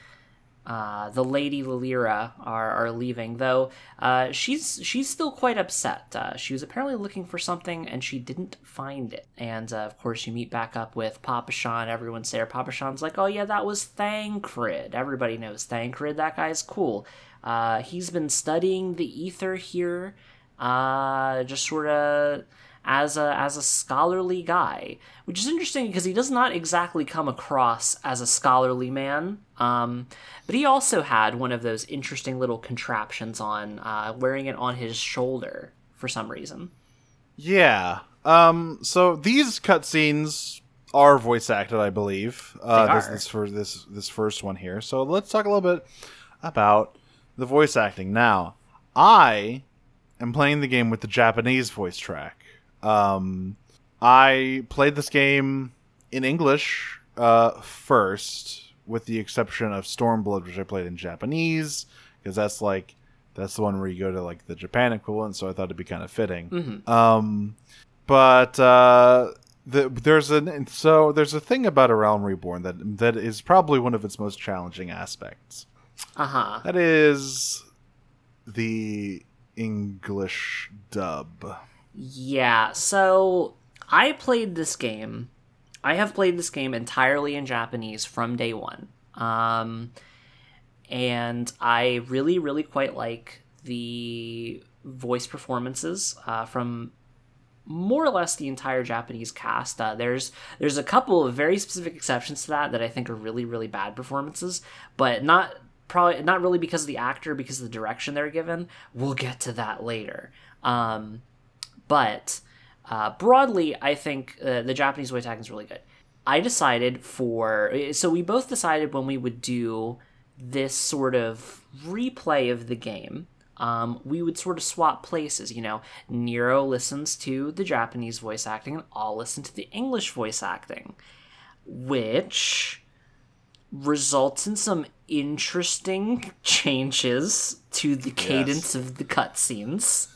uh, the lady Lilira are, are leaving, though uh, she's she's still quite upset. Uh, she was apparently looking for something and she didn't find it. And uh, of course, you meet back up with Papashan. Everyone's there. Papashan's like, "Oh yeah, that was Thancred. Everybody knows Thancred. That guy's cool. Uh, he's been studying the ether here, uh, just sort of." As a as a scholarly guy, which is interesting because he does not exactly come across as a scholarly man. Um, but he also had one of those interesting little contraptions on, uh, wearing it on his shoulder for some reason. Yeah. Um. So these cutscenes are voice acted, I believe. Uh, this, this for this this first one here. So let's talk a little bit about the voice acting now. I am playing the game with the Japanese voice track. Um, I played this game in English uh, first, with the exception of Stormblood, which I played in Japanese, because that's like that's the one where you go to like the Japan equivalent. So I thought it'd be kind of fitting. Mhm. Um, but uh, the, there's an so there's a thing about A Realm Reborn that that is probably one of its most challenging aspects. Uh huh. That is the English dub. Yeah, so I played this game. I have played this game entirely in Japanese from day one. Um, and I really, really quite like the voice performances uh, from more or less the entire Japanese cast. Uh, there's there's a couple of very specific exceptions to that that I think are really, really bad performances, but not probably not really because of the actor, because of the direction they're given. We'll get to that later. Um, but uh, broadly, I think uh, the Japanese voice acting is really good. I decided for so we both decided when we would do this sort of replay of the game. Um, we would sort of swap places. You know, Nero listens to the Japanese voice acting, and I'll listen to the English voice acting, which results in some interesting [LAUGHS] changes to the cadence of the cutscenes.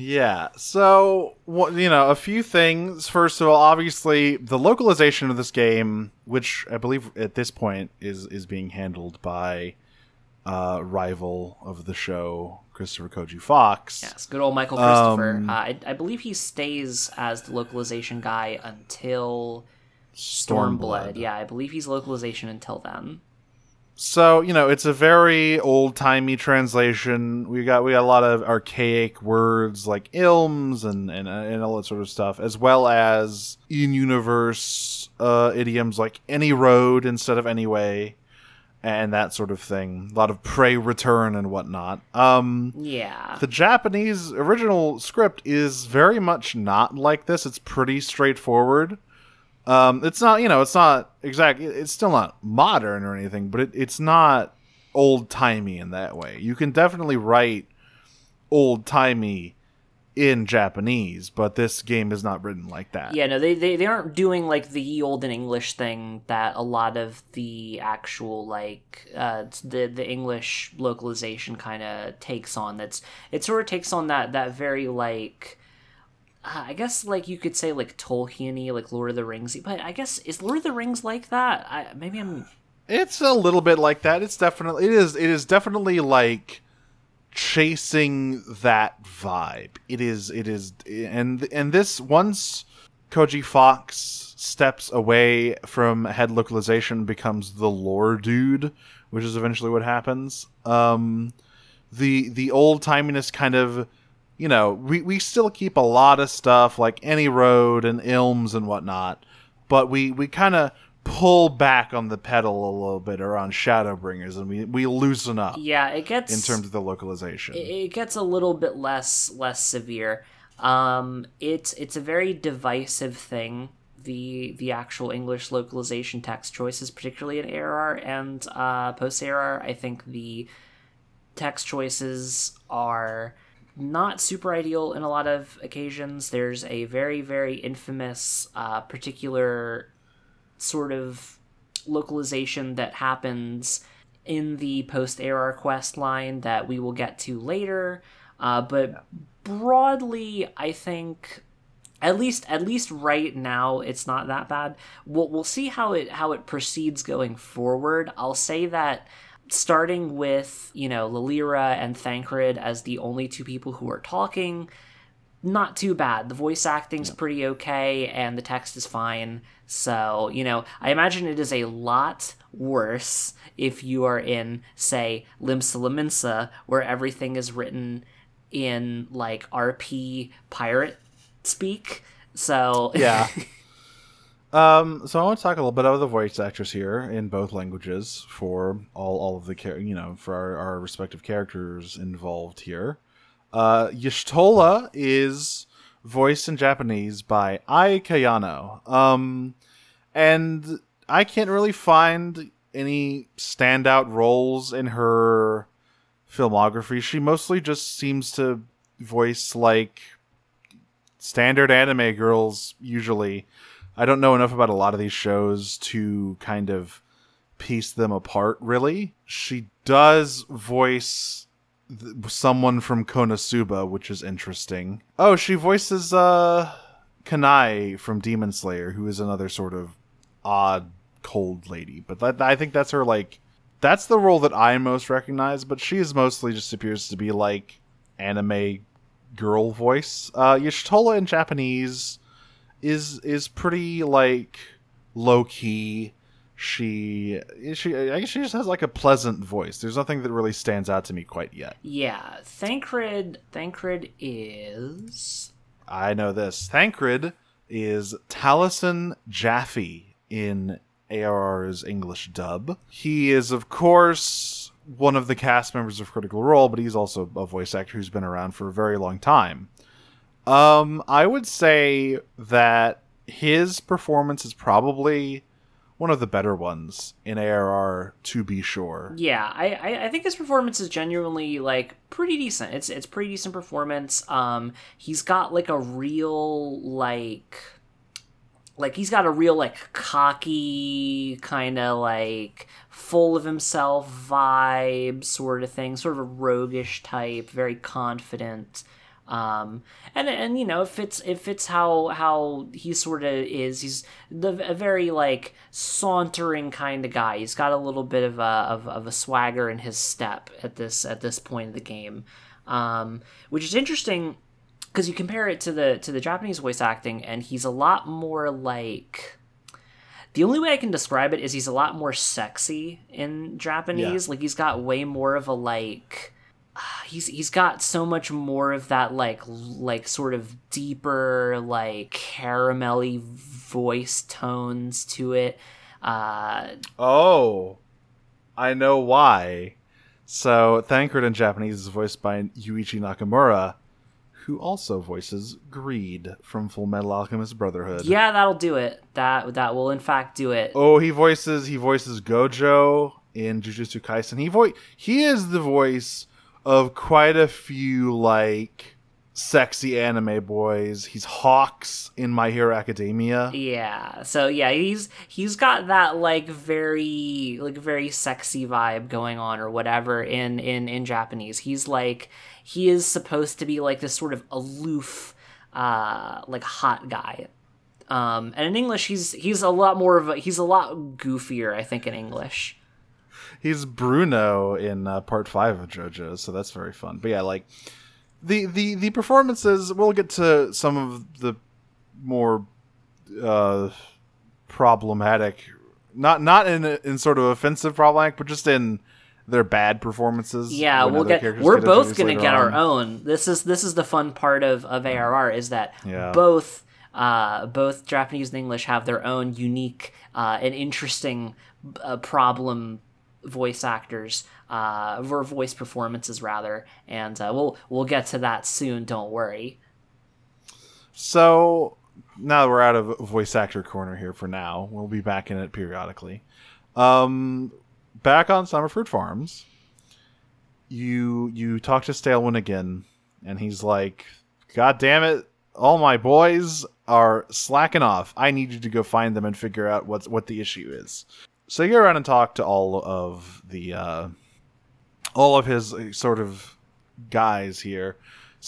Yeah. So, you know, a few things. First of all, obviously, the localization of this game, which I believe at this point is is being handled by uh, rival of the show, Christopher Koji Fox. Yes, good old Michael Christopher. Um, uh, I, I believe he stays as the localization guy until Stormblood. Yeah, I believe he's localization until then. So you know, it's a very old timey translation. We got we got a lot of archaic words like ilms and and and all that sort of stuff, as well as in universe uh, idioms like any road instead of any way, and that sort of thing. A lot of pray return and whatnot. Um, Yeah. the Japanese original script is very much not like this. It's pretty straightforward. Um, it's not, you know, it's not exactly, it's still not modern or anything, but it, it's not old timey in that way. You can definitely write old timey in Japanese, but this game is not written like that. Yeah, no, they, they, they aren't doing like the ye olden English thing that a lot of the actual like uh, the the English localization kind of takes on. That's it sort of takes on that that very like uh, I guess like you could say like Tolkien-y, like Lord of the Rings, but I guess is Lord of the Rings like that? I, maybe I'm It's a little bit like that. It's definitely it is it is definitely like chasing that vibe. It is it is and and this once Koji Fox steps away from head localization becomes the lore dude, which is eventually what happens. Um the the old timiness kind of you know, we, we still keep a lot of stuff like any road and ilms and whatnot, but we, we kind of pull back on the pedal a little bit around Shadowbringers and we, we loosen up yeah, it gets in terms of the localization. it, it gets a little bit less less severe. Um, it's it's a very divisive thing. The the actual English localization text choices, particularly in ARR and uh, post ARR, I think the text choices are not super ideal in a lot of occasions. There's a very very infamous uh, particular sort of localization that happens in the post error quest line that we will get to later. Uh, but broadly, I think at least at least right now it's not that bad. We'll we'll see how it how it proceeds going forward. I'll say that starting with you know Lilira and Thancred as the only two people who are talking, not too bad. The voice acting's pretty okay, and the text is fine. So, you know, I imagine it is a lot worse if you are in, say, Limsa Lominsa, where everything is written in, like, RP pirate speak. So, yeah. [LAUGHS] Um, so I want to talk a little bit about the voice actors here in both languages for all, all of the char- you know for our, our respective characters involved here. Uh, Y'shtola is voiced in Japanese by Ai Kayano. Um, and I can't really find any standout roles in her filmography. She mostly just seems to voice like standard anime girls usually. I don't know enough about a lot of these shows to kind of piece them apart really. She does voice th- someone from Konosuba, which is interesting. Oh, she voices uh Kanai from Demon Slayer, who is another sort of odd cold lady. But I think that's her like that's the role that I most recognize, but she is mostly just appears to be like anime girl voice. Uh Y'shtola in Japanese is is pretty like low key. She she I guess she just has like a pleasant voice. There's nothing that really stands out to me quite yet. Yeah, Thancred Thancred is I know this. Thancred is Taliesin Jaffe in ARR's English dub. He is, of course, one of the cast members of Critical Role, but he's also a voice actor who's been around for a very long time. Um, I would say that his performance is probably one of the better ones in ARR, to be sure. Yeah, I, I, think his performance is genuinely like pretty decent. It's it's pretty decent performance. Um, he's got like a real like like he's got a real like cocky kind of like full of himself vibe sort of thing, sort of a roguish type, very confident. Um, and and you know, it fits it fits how how he sort of is. He's the a very like sauntering kind of guy. He's got a little bit of a of, of a swagger in his step at this at this point of the game, um, which is interesting because you compare it to the to the Japanese voice acting, and he's a lot more like. The only way I can describe it is he's a lot more sexy in Japanese. Like he's got way more of a like [SIGHS] he's he's got so much more of that like like sort of deeper like caramelly voice tones to it. Uh, oh, I know why. So Thancred in Japanese is voiced by Yuichi Nakamura, who also voices Greed from Full Metal Alchemist Brotherhood. Yeah, that'll do it. That that will in fact do it. Oh, he voices he voices Gojo in Jujutsu Kaisen. He voice he is the voice of quite a few like sexy anime boys. He's Hawks in My Hero Academia. Yeah. So yeah, he's he's got that like very like very sexy vibe going on or whatever in in in Japanese. He's like he is supposed to be like this sort of aloof uh like hot guy. Um and in English he's he's a lot more of a he's a lot goofier I think in English he's Bruno in uh, part five of JoJo, so that's very fun. But yeah, like the the the performances. We'll get to some of the more uh, problematic, not not in in sort of offensive problematic, but just in their bad performances. Yeah, we'll get. We're get both going to get on. our own. This is this is the fun part of of ARR is that yeah. both uh, both Japanese and English have their own unique uh, and interesting uh, problem voice actors uh, or voice performances rather, and uh, we'll we'll get to that soon. Don't worry. So now we're out of voice actor corner here for now. We'll be back in it periodically. Um, back on Summerford Farms, you you talk to Staelwyn again, and he's like, "God damn it! All my boys are slacking off. I need you to go find them and figure out what's what the issue is." So you go around and talk to all of the uh, all of his uh, sort of guys here.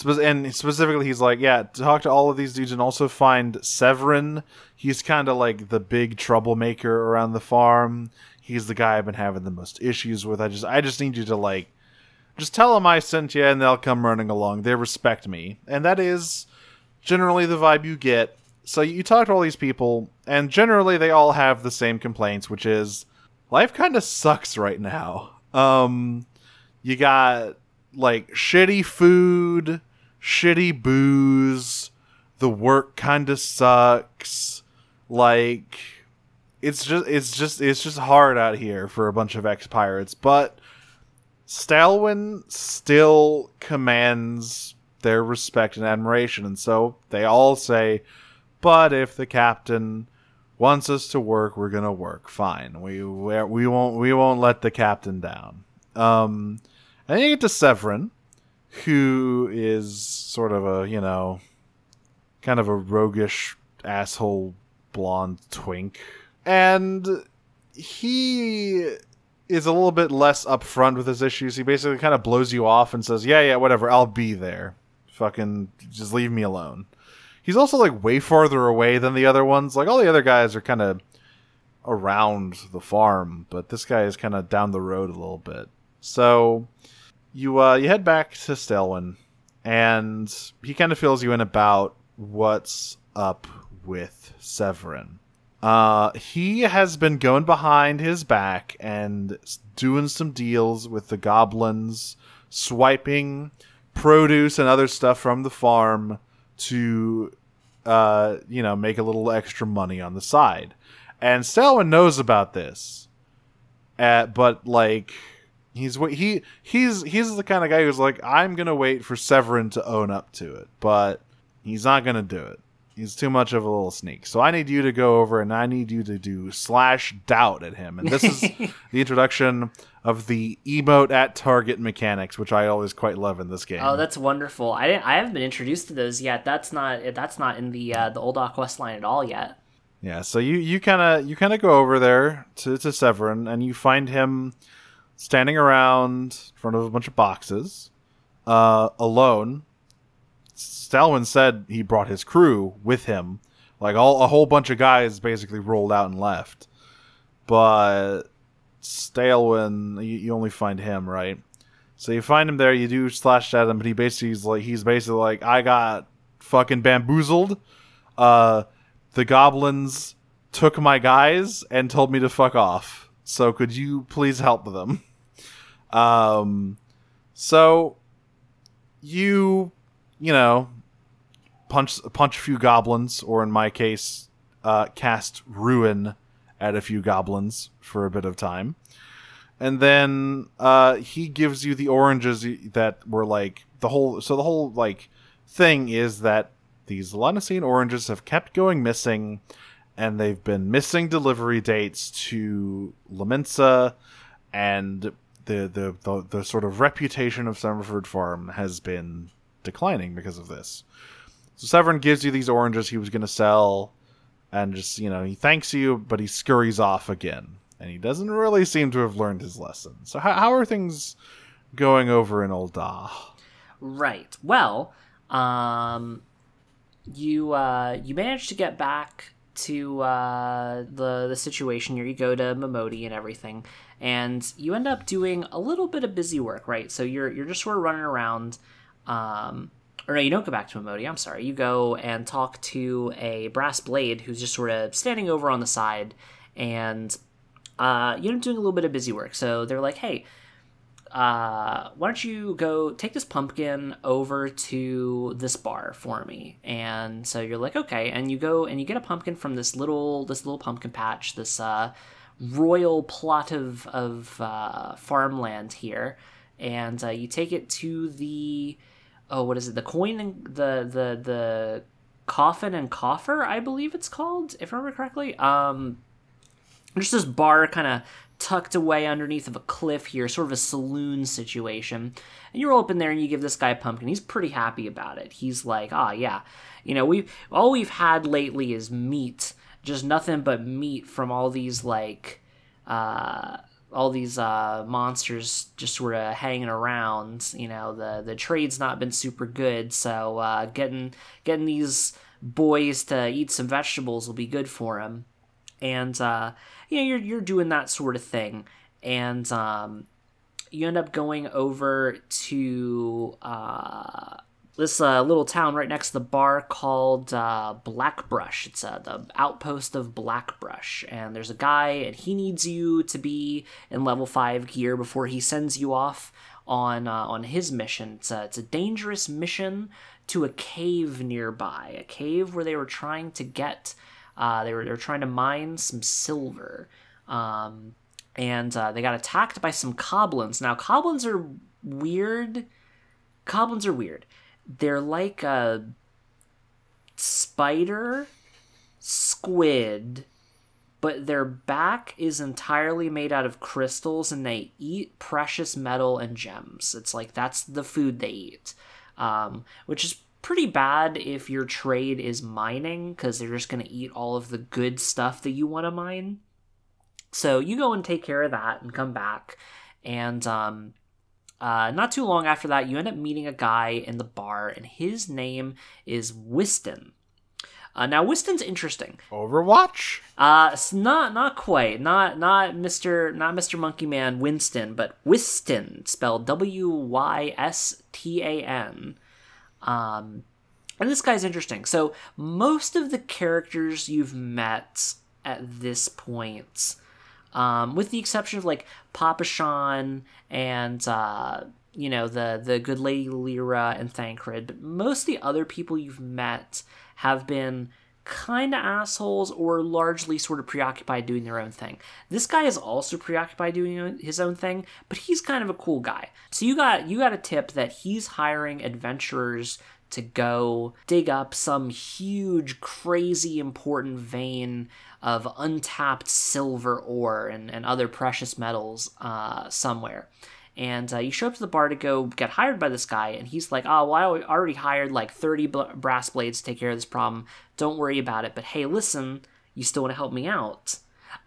and specifically, he's like, yeah, talk to all of these dudes and also find Severin. He's kind of like the big troublemaker around the farm. He's the guy I've been having the most issues with. I just, I just need you to like, just tell them I sent you, and they'll come running along. They respect me, and that is generally the vibe you get so you talk to all these people, and generally they all have the same complaints, which is life kind of sucks right now. Um, you got like shitty food, shitty booze, the work kind of sucks. Like it's just it's just it's just hard out here for a bunch of ex pirates, but Staelwyn still commands their respect and admiration, and so they all say, but if the captain wants us to work, we're gonna work. Fine. We we won't we won't let the captain down. Um, and then you get to Severin, who is sort of a, you know, kind of a roguish asshole blonde twink. And he is a little bit less upfront with his issues. He basically kind of blows you off and says, "Yeah, yeah, whatever, I'll be there. Fucking just leave me alone." He's also like way farther away than the other ones. Like all the other guys are kind of around the farm, but this guy is kind of down the road a little bit. So you uh, you head back to Staelwyn, and he kind of fills you in about what's up with Severin. Uh, he has been going behind his back and doing some deals with the goblins, swiping produce and other stuff from the farm to, uh, you know, make a little extra money on the side. And Staelwyn knows about this, uh, but like he's he he's he's the kind of guy who's like I'm gonna wait for Severin to own up to it, but he's not gonna do it. He's too much of a little sneak. So I need you to go over and I need you to do slash doubt at him. And this is [LAUGHS] the introduction of the emote at target mechanics, which I always quite love in this game. Oh, that's wonderful. I didn't. I haven't been introduced to those yet. That's not. That's not in the uh, the Ul'dah Quest line at all yet. Yeah. So you you kind of you kind of go over there to to Severin and you find him standing around in front of a bunch of boxes, uh, alone Staelwyn said he brought his crew with him. Like all a whole bunch of guys basically rolled out and left. But Staelwyn, you, you only find him, right? So you find him there, you do slash at him, but he basically he's like he's basically like, I got fucking bamboozled. Uh the goblins took my guys and told me to fuck off. So could you please help them? [LAUGHS] Um so you you know, punch punch a few goblins, or in my case, uh, cast ruin at a few goblins for a bit of time, and then uh, he gives you the oranges that were like the whole. So the whole like thing is that these La Noscean oranges have kept going missing, and they've been missing delivery dates to Lominsa, and the, the the the sort of reputation of Summerford Farm has been declining because of this. So Severin gives you these oranges he was going to sell, and just, you know, he thanks you, but he scurries off again. And he doesn't really seem to have learned his lesson. So, how, how are things going over in Ul'dah? Right. Well, um, you uh, you managed to get back to uh, the the situation here. You go to Momodi and everything, and you end up doing a little bit of busy work, right? So you're you're just sort of running around, um, or no, you don't go back to Momodi. I'm sorry. You go and talk to a brass blade who's just sort of standing over on the side, and uh, you up doing a little bit of busy work. So they're like, "Hey, uh, why don't you go take this pumpkin over to this bar for me?" And so you're like, "Okay," and you go and you get a pumpkin from this little this little pumpkin patch, this uh, royal plot of of uh, farmland here, and uh, you take it to the oh, what is it? The coin and the the the coffin and coffer, I believe it's called, if I remember correctly. Um, just this bar kind of tucked away underneath of a cliff here, sort of a saloon situation. And you roll up in there and you give this guy a pumpkin. He's pretty happy about it. He's like, ah, yeah, you know, we all we've had lately is meat, just nothing but meat from all these like. Uh, all these uh, monsters just sort of hanging around. You know, the the trade's not been super good, so uh, getting getting these boys to eat some vegetables will be good for him. And uh, you know, you're you're doing that sort of thing, and um, you end up going over to uh, this uh, little town right next to the bar called uh, Blackbrush. It's uh, the outpost of Blackbrush, and there's a guy, and he needs you to be in level five gear before he sends you off on uh, on his mission. It's a, it's a dangerous mission to a cave nearby, a cave where they were trying to get, uh, they were they were trying to mine some silver, um, and uh, they got attacked by some goblins. Now, goblins are weird. Goblins are weird they're like a spider, squid, but their back is entirely made out of crystals and they eat precious metal and gems. It's like that's the food they eat, um, which is pretty bad if your trade is mining because they're just going to eat all of the good stuff that you want to mine. So you go and take care of that and come back. And um, uh, not too long after that, you end up meeting a guy in the bar, and his name is Wystan. Uh, now Wystan's interesting. Overwatch? Uh, it's not not quite. Not not Mr. not Mr. Monkey Man Winston, but Wystan, spelled W Y S T A N. Um, and this guy's interesting. So most of the characters you've met at this point, um, with the exception of like Papashan and uh, you know the the good lady Lyra and Thancred, but most of the other people you've met have been kind of assholes or largely sort of preoccupied doing their own thing. This guy is also preoccupied doing his own thing, but he's kind of a cool guy. So you got you got a tip that he's hiring adventurers to go dig up some huge crazy important vein of untapped silver ore and, and other precious metals uh, somewhere. And uh, you show up to the bar to go get hired by this guy and he's like oh well i already hired like 30 brass blades to take care of this problem. Don't worry about it. But hey listen you still want to help me out?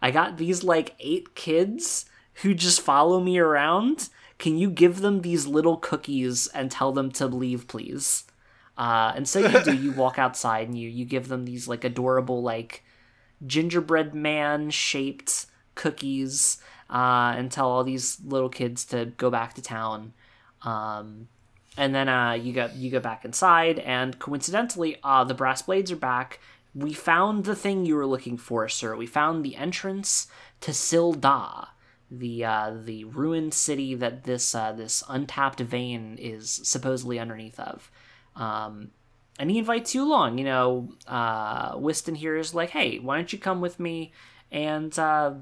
I got these like eight kids who just follow me around. Can you give them these little cookies and tell them to leave please uh, and so you do you walk outside and you you give them these like adorable like gingerbread man shaped cookies uh, and tell all these little kids to go back to town. Um, and then uh, you go you go back inside, and coincidentally, uh, the brass blades are back. We found the thing you were looking for, sir. We found the entrance to Silda, the uh, the ruined city that this uh, this untapped vein is supposedly underneath of. Um, and he invites you along. You know, uh, Wystan here is like, "Hey, why don't you come with me and uh,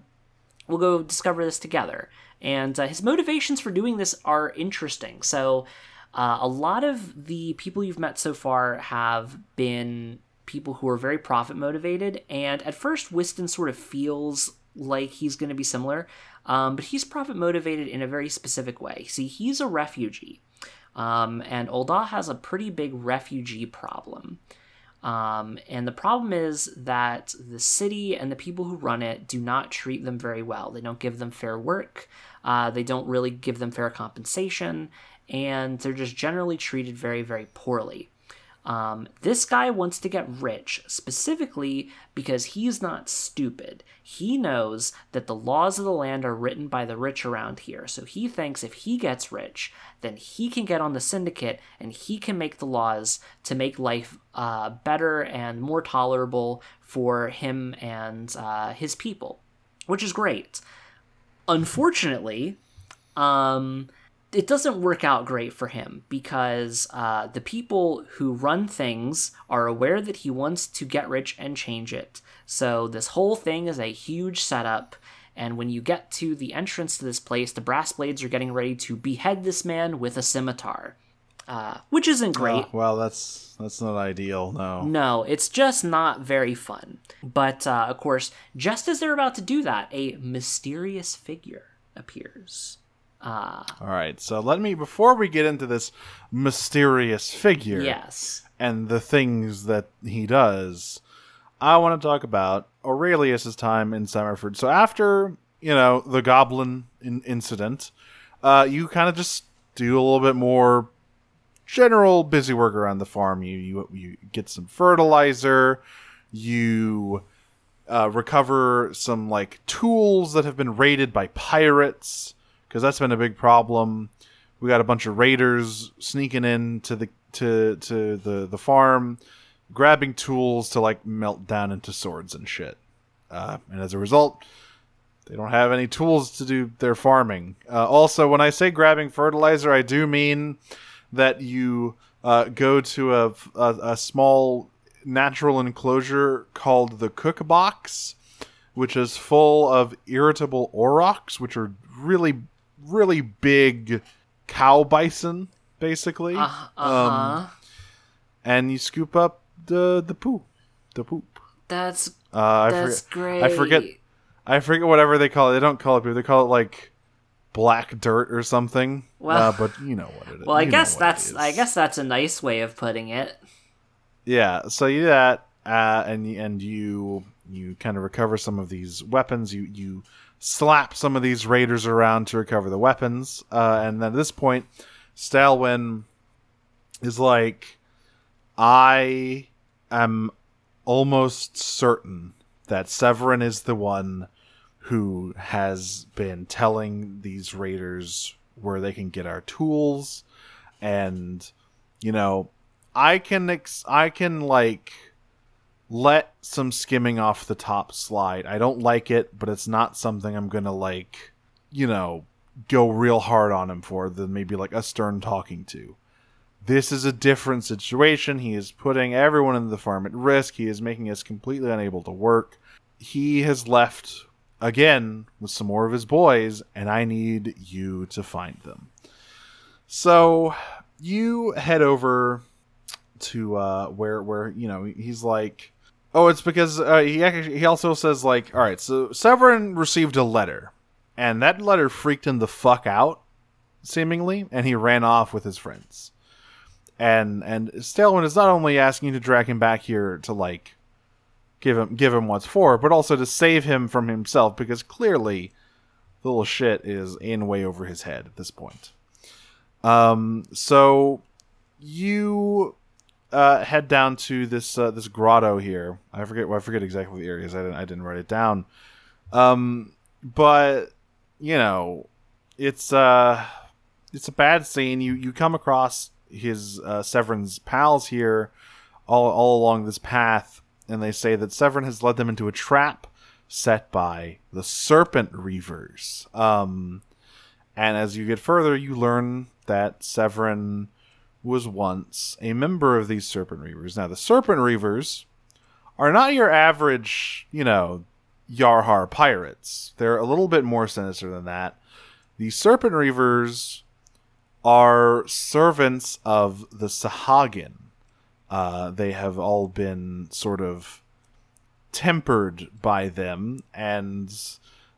we'll go discover this together. And uh, his motivations for doing this are interesting. So, uh, a lot of the people you've met so far have been people who are very profit motivated. And at first, Wystan sort of feels like he's going to be similar, um, but he's profit motivated in a very specific way. See, he's a refugee. Um, and Ul'dah has a pretty big refugee problem. Um, and the problem is that the city and the people who run it do not treat them very well. They don't give them fair work, uh, they don't really give them fair compensation, and they're just generally treated very, very poorly. Um, this guy wants to get rich specifically because he's not stupid. He knows that the laws of the land are written by the rich around here. So he thinks if he gets rich, then he can get on the syndicate and he can make the laws to make life uh, better and more tolerable for him and uh, his people, which is great. Unfortunately, um, it doesn't work out great for him because uh, the people who run things are aware that he wants to get rich and change it. So this whole thing is a huge setup. And when you get to the entrance to this place, the brass blades are getting ready to behead this man with a scimitar, uh, which isn't great. Oh, well, that's that's not ideal. No. No, it's just not very fun. But uh, of course, just as they're about to do that, a mysterious figure appears. Ah. All right. So let me before we get into this mysterious figure. Yes. And the things that he does, I want to talk about Aurelius's time in Summerford. So after you know the goblin in- incident, uh, you kind of just do a little bit more general busy work around the farm. You you you get some fertilizer. You uh, recover some like tools that have been raided by pirates because that's been a big problem. We got a bunch of raiders sneaking in to the to to the the farm, grabbing tools to like melt down into swords and shit. Uh, and as a result, they don't have any tools to do their farming. Uh, also, when I say grabbing fertilizer, I do mean that you uh, go to a, a, a small natural enclosure called the cook box, which is full of irritable aurochs, which are really really big cow bison, basically. Uh, huh um, and you scoop up the the poo, the poop. That's uh, that's I great. I forget. I forget whatever they call it. They don't call it people. They call it like black dirt or something. Well- uh, but you know what it is. Well, I You guess that's. I guess that's a nice way of putting it. Yeah, so you do that, uh, and and you you kind of recover some of these weapons. You you slap some of these raiders around to recover the weapons, uh, and then at this point, Staelwyn is like, I am almost certain that Severin is the one who has been telling these raiders where they can get our tools. And you know i can ex- i can like let some skimming off the top slide. I don't like it but it's not something i'm gonna like you know go real hard on him for than maybe like a stern talking to. This is a different situation. He is putting everyone in the farm at risk. He is making us completely unable to work. He has left again with some more of his boys and i need you to find them. So you head over to uh, where where you know he's like, oh, it's because uh, he actually he also says like, all right, so Severin received a letter, and that letter freaked him the fuck out, seemingly, and he ran off with his friends. And and Staelwyn is not only asking to drag him back here to like give him give him what's for, but also to save him from himself because clearly the little shit is in way over his head at this point. Um, so you uh, head down to this uh, this grotto here. I forget I forget exactly the areas. I didn't I didn't write it down. Um, but you know, it's uh, it's a bad scene. You you come across his uh, Severin's pals here, all all along this path, and they say that Severin has led them into a trap set by the Serpent Reavers. Um, and as you get further, you learn that Severin was once a member of these Serpent Reavers. Now, the Serpent Reavers are not your average, you know, Yarhar pirates. They're a little bit more sinister than that. The Serpent Reavers are servants of the Sahagin. Uh, they have all been sort of tempered by them, and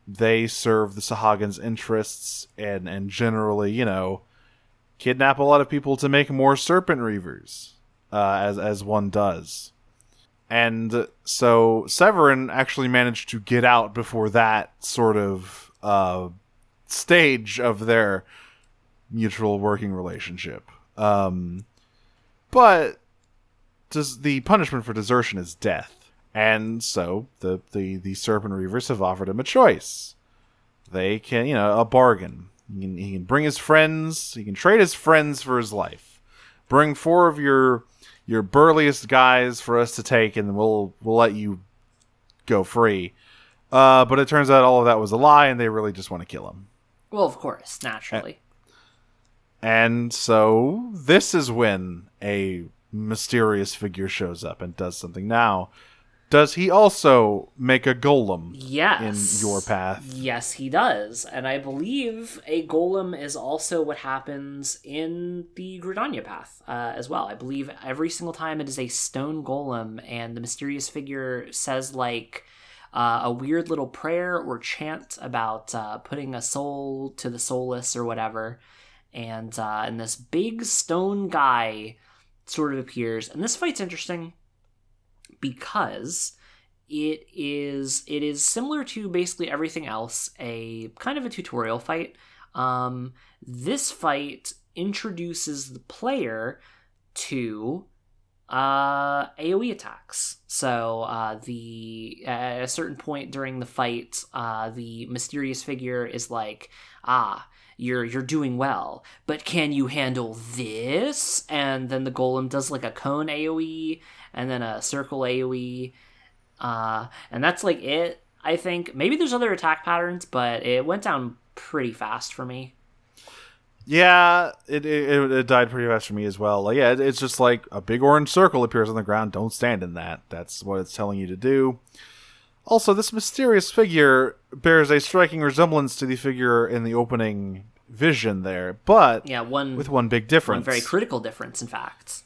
they serve the Sahagin's interests and, and generally, you know, kidnap a lot of people to make more serpent reavers, uh, as as one does. And so Severin actually managed to get out before that sort of uh, stage of their mutual working relationship. Um, but does the punishment for desertion is death, and so the the the serpent reavers have offered him a choice. They can, you know, a bargain. He can, he can bring his friends. He can trade his friends for his life. Bring four of your your burliest guys for us to take, and we'll we'll let you go free. Uh, but it turns out all of that was a lie, and they really just want to kill him. Well, of course, naturally. And so this is when a mysterious figure shows up and does something. Now, does he also make a golem yes. in your path? Yes, he does. And I believe a golem is also what happens in the Gridania path uh, as well. I believe every single time it is a stone golem, and the mysterious figure says, like, uh, a weird little prayer or chant about uh, putting a soul to the soulless or whatever. And, uh, and this big stone guy sort of appears. And this fight's interesting because it is it is similar to basically everything else a kind of a tutorial fight. Um, this fight introduces the player to uh, aoe attacks. So uh, the at a certain point during the fight uh, the mysterious figure is like ah you're you're doing well but can you handle this? And then the golem does like a cone aoe and then a circle aoe uh, and that's like it i think maybe there's other attack patterns but it went down pretty fast for me Yeah, it, it it died pretty fast for me as well. Like, yeah, it- it's just like a big orange circle appears on the ground. Don't stand in that. That's what it's telling you to do. Also, this mysterious figure bears a striking resemblance to the figure in the opening vision there, but yeah one with one big one difference. very critical difference in fact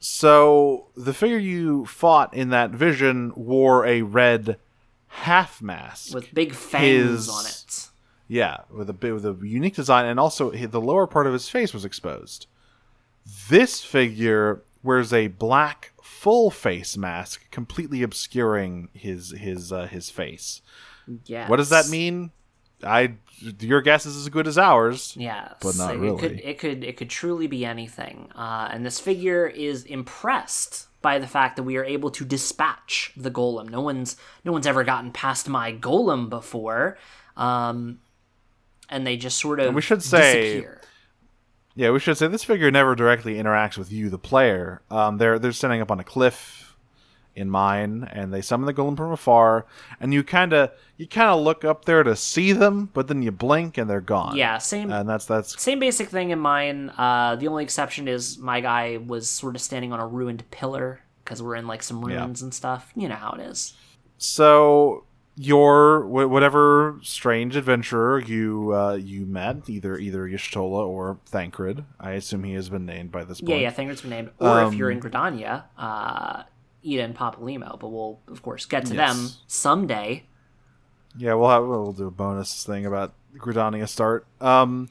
So the figure you fought in that vision wore a red half mask with big fangs His- on it. Yeah, with a bit with a unique design, and also the lower part of his face was exposed. This figure wears a black full face mask, completely obscuring his his uh, his face. Yeah. What does that mean? I your guess is as good as ours. Yeah, But not so really. It could it could it could truly be anything. Uh, and this figure is impressed by the fact that we are able to dispatch the golem. No one's no one's ever gotten past my golem before. Um, and they just sort of we should say- disappear. Yeah, we should say this figure never directly interacts with you, the player. Um, they're they're standing up on a cliff in mine, and they summon the golem from afar, and you kind of you kind of look up there to see them, but then you blink and they're gone. Yeah, same and that's that's same basic thing in mine. Uh, the only exception is my guy was sort of standing on a ruined pillar because we're in like some Yeah. ruins and stuff. You know how it is. so your whatever strange adventurer you uh, you met, either either Y'shtola or Thancred. I assume he has been named by this point. Yeah, yeah, Thancred's been named. Or if you're Um, in Gridania, uh, Ida and Papalimo. But we'll, of course, get to Yes. them someday. Yeah, we'll have we'll do a bonus thing about Gridania start. Um,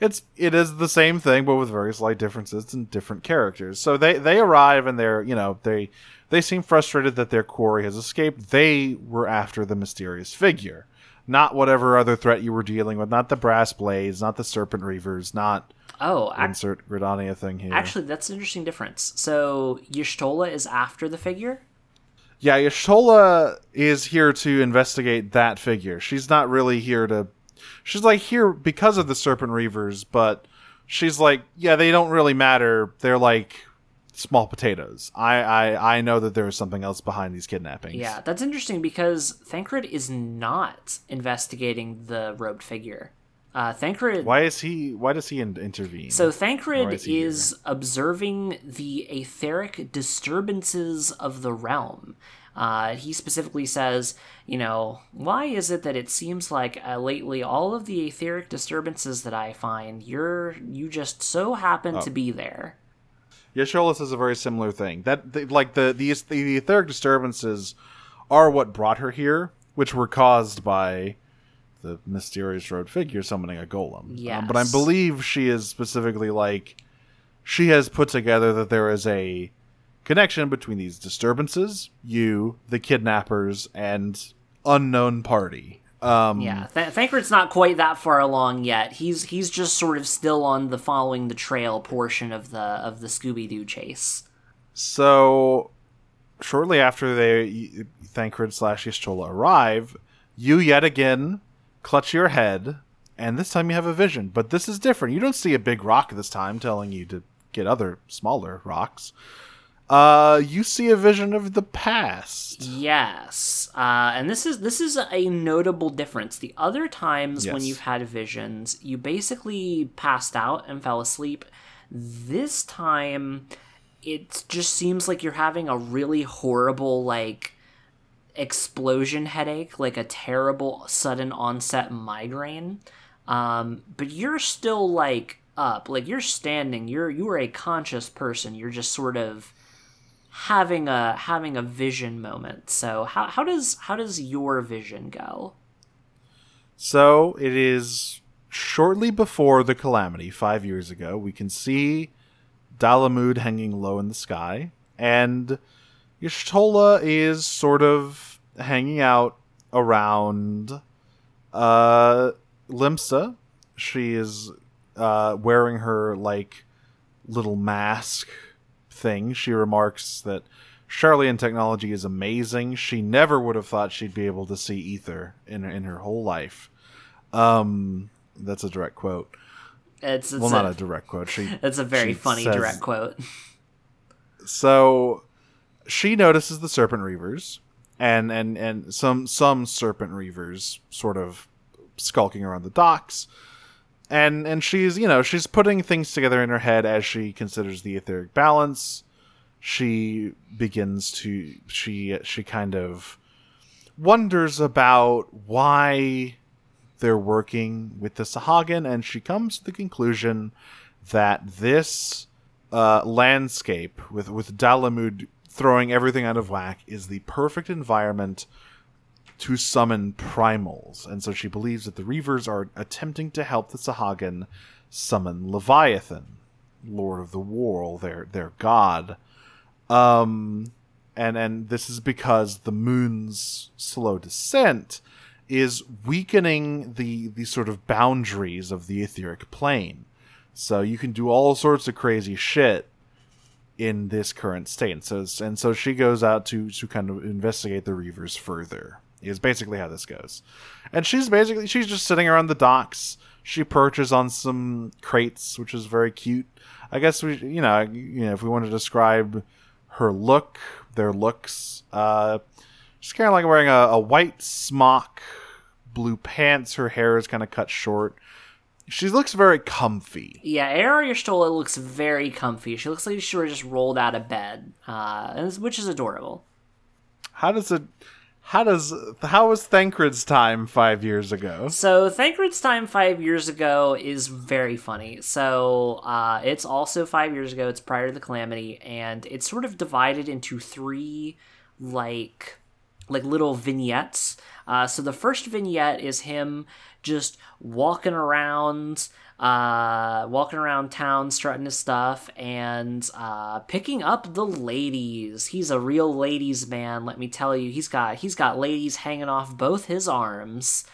it's it is the same thing, but with very slight differences and different characters. So they they arrive and they're you know they they seem frustrated that their quarry has escaped. They were after the mysterious figure, not whatever other threat you were dealing with. Not the brass blades, not the serpent reavers, not Oh, ac- insert Gridania thing here. actually, that's an interesting difference. So Y'shtola is after the figure. Yeah, Y'shtola is here to investigate that figure. She's not really here to. She's like here because of the Serpent Reavers, but she's like, yeah, they don't really matter. They're like small potatoes. I I, I know that there is something else behind these kidnappings. Yeah, that's interesting because Thancred is not investigating the robed figure. Uh, Thancred. Why is he? Why does he in- intervene? So Thancred is is observing the etheric disturbances of the realm. Uh, he specifically says, you know, why is it that it seems like uh, lately all of the etheric disturbances that I find, you're you just so happen Oh. to be there. Y'shtola says a very similar thing. That they, like the these the etheric disturbances are what brought her here, which were caused by the mysterious road figure summoning a golem. Um, but I believe she is specifically like she has put together that there is a connection between these disturbances, you, the kidnappers, and unknown party. Um, Yeah, Th- Thancred's not quite that far along yet. He's he's just sort of still on the following the trail portion of the of the Scooby Doo chase. So, shortly after they Thancred slash Y'shtola arrive, you yet again clutch your head, and this time you have a vision. But this is different. You don't see a big rock this time telling you to get other smaller rocks. Uh, you see a vision of the past. Yes, uh, and this is this is a notable difference. The other times when you've had visions, you basically passed out and fell asleep. This time, it just seems like you're having a really horrible like explosion headache, like a terrible sudden onset migraine. Um, but you're still like up, like you're standing. You're you are a conscious person. You're just sort of having a having a vision moment. So how how does how does your vision go? So it is shortly before the calamity, five years ago. We can see Dalamud hanging low in the sky, and Y'shtola is sort of hanging out around uh, Limsa. She is uh, wearing her like little mask thing. She remarks that Sharlayan technology is amazing. She never would have thought she'd be able to see ether in in her whole life. Um, that's a direct quote. It's, it's Well, a, not a direct quote. She [LAUGHS] it's a very funny says- direct quote. so she notices the serpent reavers and and and some some serpent reavers sort of skulking around the docks. And and she's you know she's putting things together in her head as she considers the etheric balance. She begins to she she kind of wonders about why they're working with the Sahagin, and she comes to the conclusion that this uh, landscape with with Dalamud throwing everything out of whack is the perfect environment to summon primals, and so she believes that the Reavers are attempting to help the Sahagin summon Leviathan, Lord of the Whorl, their their god. Um, and and this is because the moon's slow descent is weakening the the sort of boundaries of the etheric plane. So you can do all sorts of crazy shit in this current state. And so, and so she goes out to to kind of investigate the Reavers further. Is basically how this goes. And she's basically she's just sitting around the docks. She perches on some crates, which is very cute. I guess we you know, you know if we want to describe her look, their looks, uh she's kind of like wearing a, a white smock, blue pants, her hair is kind of cut short she looks very comfy. Yeah, Eira Y'shtola looks very comfy. She looks like she were just rolled out of bed, uh, which is adorable. How does it? How does how was Thancred's time five years ago? So Thancred's time five years ago is very funny. So uh, it's also five years ago. It's prior to the calamity, and it's sort of divided into three like like little vignettes. Uh, so the first vignette is him just walking around uh, walking around town strutting his stuff and uh, picking up the ladies. He's a real ladies man let me tell you. He's got he's got ladies hanging off both his arms.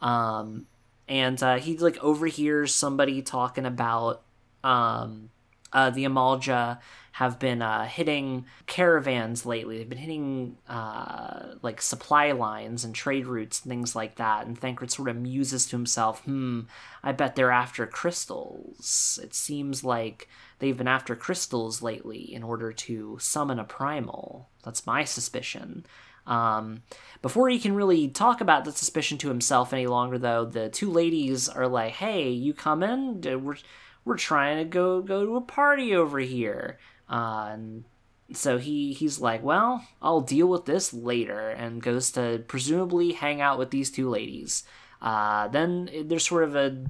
Um, and uh, he like overhears somebody talking about um, uh, the Amalj'aa have been uh, hitting caravans lately. They've been hitting uh, like supply lines and trade routes and things like that. And Thancred sort of muses to himself, hmm, I bet they're after crystals. It seems like they've been after crystals lately in order to summon a primal. That's my suspicion. Um, before he can really talk about the suspicion to himself any longer, though, the two ladies are like, "Hey, you coming? We're we're trying to go go to a party over here." Uh, and so he he's like, well, I'll deal with this later, and goes to presumably hang out with these two ladies. Uh, then there's sort of a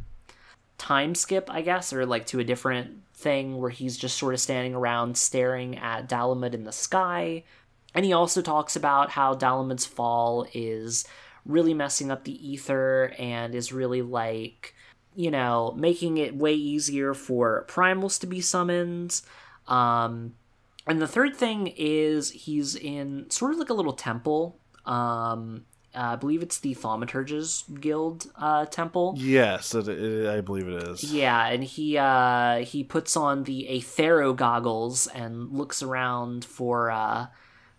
time skip, I guess, or like to a different thing where he's just sort of standing around staring at Dalamud in the sky. And he also talks about how Dalamud's fall is really messing up the ether and is really like, you know, making it way easier for primals to be summoned. Um, and the third thing is he's in sort of like a little temple. Um, uh, I believe it's the Thaumaturge's Guild uh, temple. Yes, it, it, I believe it is. Yeah, and he uh, he puts on the Aethero goggles and looks around for uh,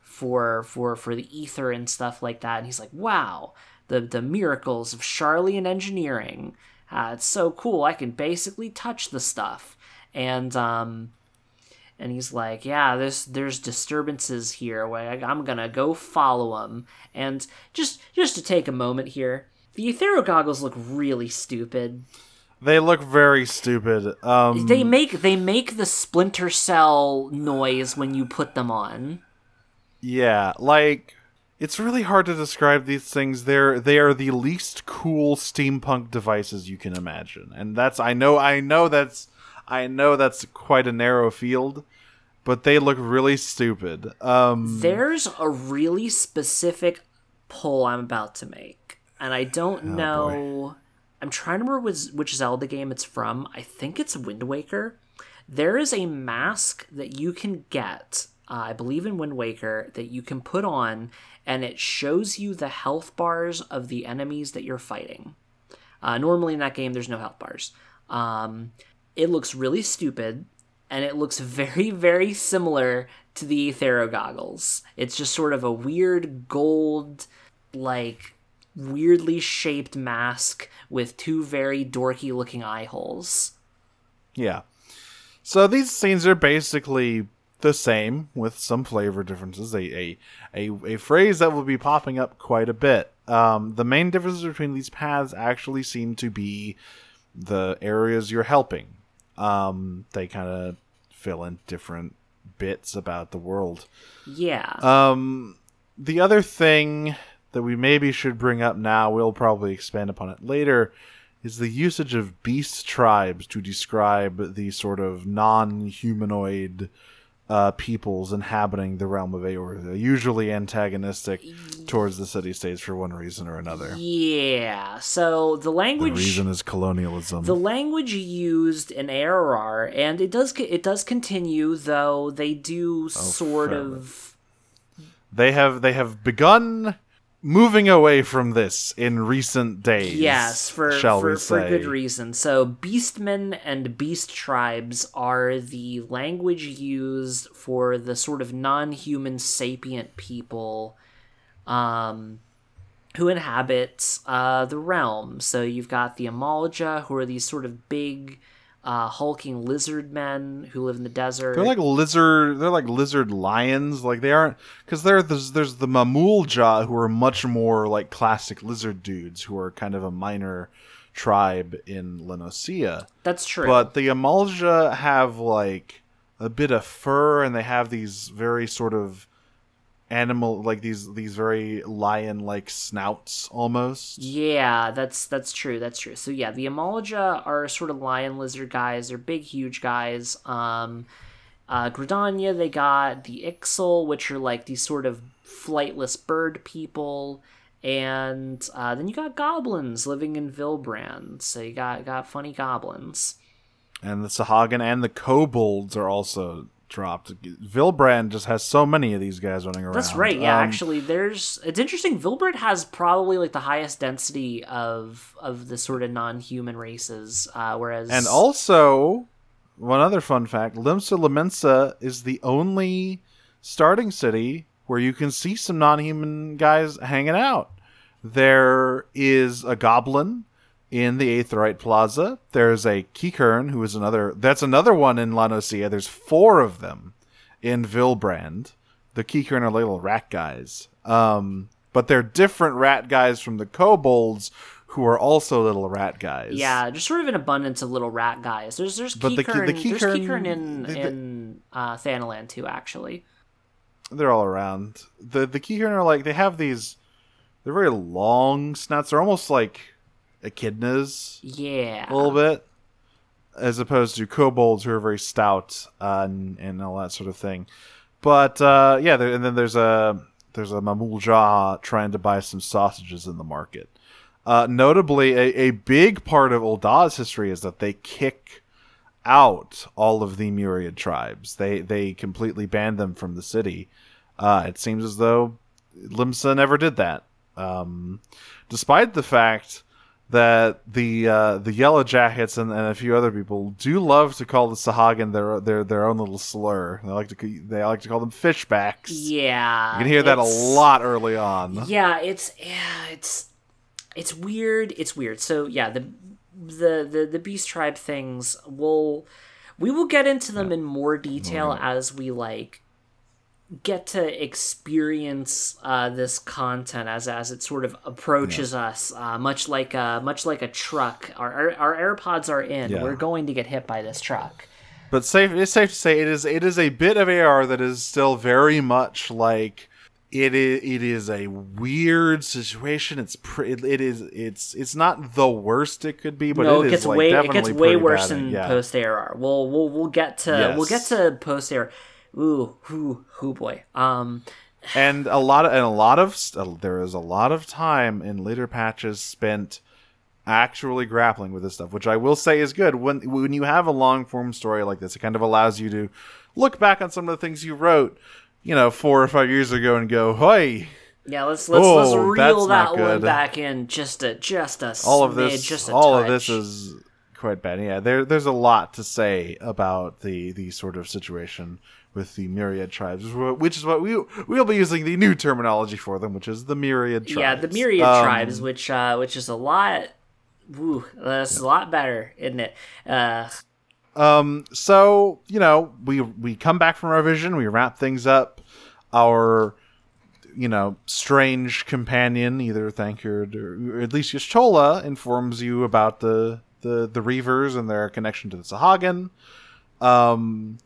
for for for the ether and stuff like that. And he's like, "Wow, the the miracles of Sharlayan engineering! Uh, it's so cool. I can basically touch the stuff." And um, and he's like, "Yeah, there's there's disturbances here. I'm gonna go follow them." And just just to take a moment here, the Aethero goggles look really stupid. They look very stupid. Um, they make they make the splinter cell noise when you put them on. Yeah, like it's really hard to describe these things. They're they are the least cool steampunk devices you can imagine, and that's I know I know that's I know that's quite a narrow field, but they look really stupid. Um, There's a really specific pull I'm about to make, and I don't oh know. Boy. I'm trying to remember which, Zelda game it's from. I think it's Wind Waker. There is a mask that you can get, uh, I believe in Wind Waker, that you can put on, and it shows you the health bars of the enemies that you're fighting. Uh, normally in that game, there's no health bars. Um, it looks really stupid and it looks very, very similar to the Aethero goggles. It's just sort of a weird gold, like, weirdly shaped mask with two very dorky looking eye holes. Yeah. So these scenes are basically the same with some flavor differences. A a, a, a phrase that will be popping up quite a bit. Um, the main differences between these paths actually seem to be the areas you're helping. Um, they kind of fill in different bits about the world. Yeah. Um, the other thing that we maybe should bring up now, we'll probably expand upon it later, is the usage of beast tribes to describe the sort of non humanoid uh, peoples inhabiting the realm of Eorzea, usually antagonistic towards the city states for one reason or another. Yeah. So the The language reason is colonialism. the language used in ARR, and it does it does continue, though they do sort fair of they have they have begun moving away from this in recent days. yes for shall for, we for good reason. So beastmen and beast tribes are the language used for the sort of non-human sapient people um who inhabit uh, the realm. So you've got the Amalj'aa, who are these sort of big, uh, hulking lizard men who live in the desert. They're like lizard. They're like lizard lions. Like they aren't because there there's, there's the Mamool Ja who are much more like classic lizard dudes who are kind of a minor tribe in La Noscea. That's true. But the Amalj'aa have like a bit of fur and they have these very sort of animal like these these very lion like snouts almost. Yeah, that's that's true. That's true. So yeah, the Amalj'aa are sort of lion lizard guys. They're big, huge guys. Um, uh, Gridania, they got the Ixal, which are like these sort of flightless bird people, and uh, then you got goblins living in Vylbrand. So you got got funny goblins. And the Sahagin and the kobolds are also dropped. Vylbrand just has so many of these guys running around. That's right. Yeah, Um, actually, there's. It's interesting. Vylbrand has probably like the highest density of of the sort of non-human races, uh, whereas And also, one other fun fact: Limsa Lominsa is the only starting city where you can see some non-human guys hanging out. There is a goblin in the Aetheryte Plaza. There's a Qiqirn, who is another. That's another one in La Noscea. There's four of them in Vylbrand. The Qiqirn are little rat guys. Um, but they're different rat guys from the kobolds, who are also little rat guys. Yeah, just sort of an abundance of little rat guys. There's there's But the Qiqirn, Ki- the there's Qiqirn- Qiqirn in the- the- in uh, Thanalan too, actually. they're all around. The the Qiqirn are like they have these they're very long snouts. They're almost like echidnas Yeah, a little bit. As opposed to kobolds who are very stout uh, and, and all that sort of thing. But uh, yeah, there, and then there's a there's a Mamool Ja trying to buy some sausages in the market. Uh, notably, a, a big part of Ul'dah's history is that they kick out all of the myriad tribes. They they completely banned them from the city. Uh, it seems as though Limsa never did that, um, despite the fact that the uh, the Yellow Jackets and, and a few other people do love to call the Sahagin their their their own little slur. They like to they like to call them fishbacks. yeah. You can hear that a lot early on. Yeah, it's yeah, it's it's weird. It's weird. So yeah, the the the the beast tribe things will we will get into them in more detail as we like get to experience uh, this content as as it sort of approaches us uh, much like a much like a truck our, our, our airpods are in Yeah. we're going to get hit by this truck But safe it's safe to say it is it is a bit of AR that is still very much like it is it is a weird situation. It's pre- it, is it's it's not the worst it could be, but no, it it is gets like way it gets way worse than yeah. post AR. We'll we'll we'll get to we'll get to post ARR. Ooh, whoo, whoo boy. Um, and a lot of and a lot of st- there is a lot of time in later patches spent actually grappling with this stuff, which I will say is good. When when you have a long form story like this, it kind of allows you to look back on some of the things you wrote, you know, four or five years ago and go, "Hey, yeah, let's let's Oh, let's reel that one back in just a just a all of smidge, this just all of this is quite bad yeah there there's a lot to say about the the sort of situation with the myriad tribes which is what we we'll be using the new terminology for them which is the myriad tribes yeah the myriad Um, tribes, which uh, which is a lot. Woo, that's a lot better, isn't it? Uh, um so you know we we come back from our vision we wrap things up our you know strange companion either Thancred or, or at least Y'shtola informs you about the the the Reavers and their connection to the Sahagin um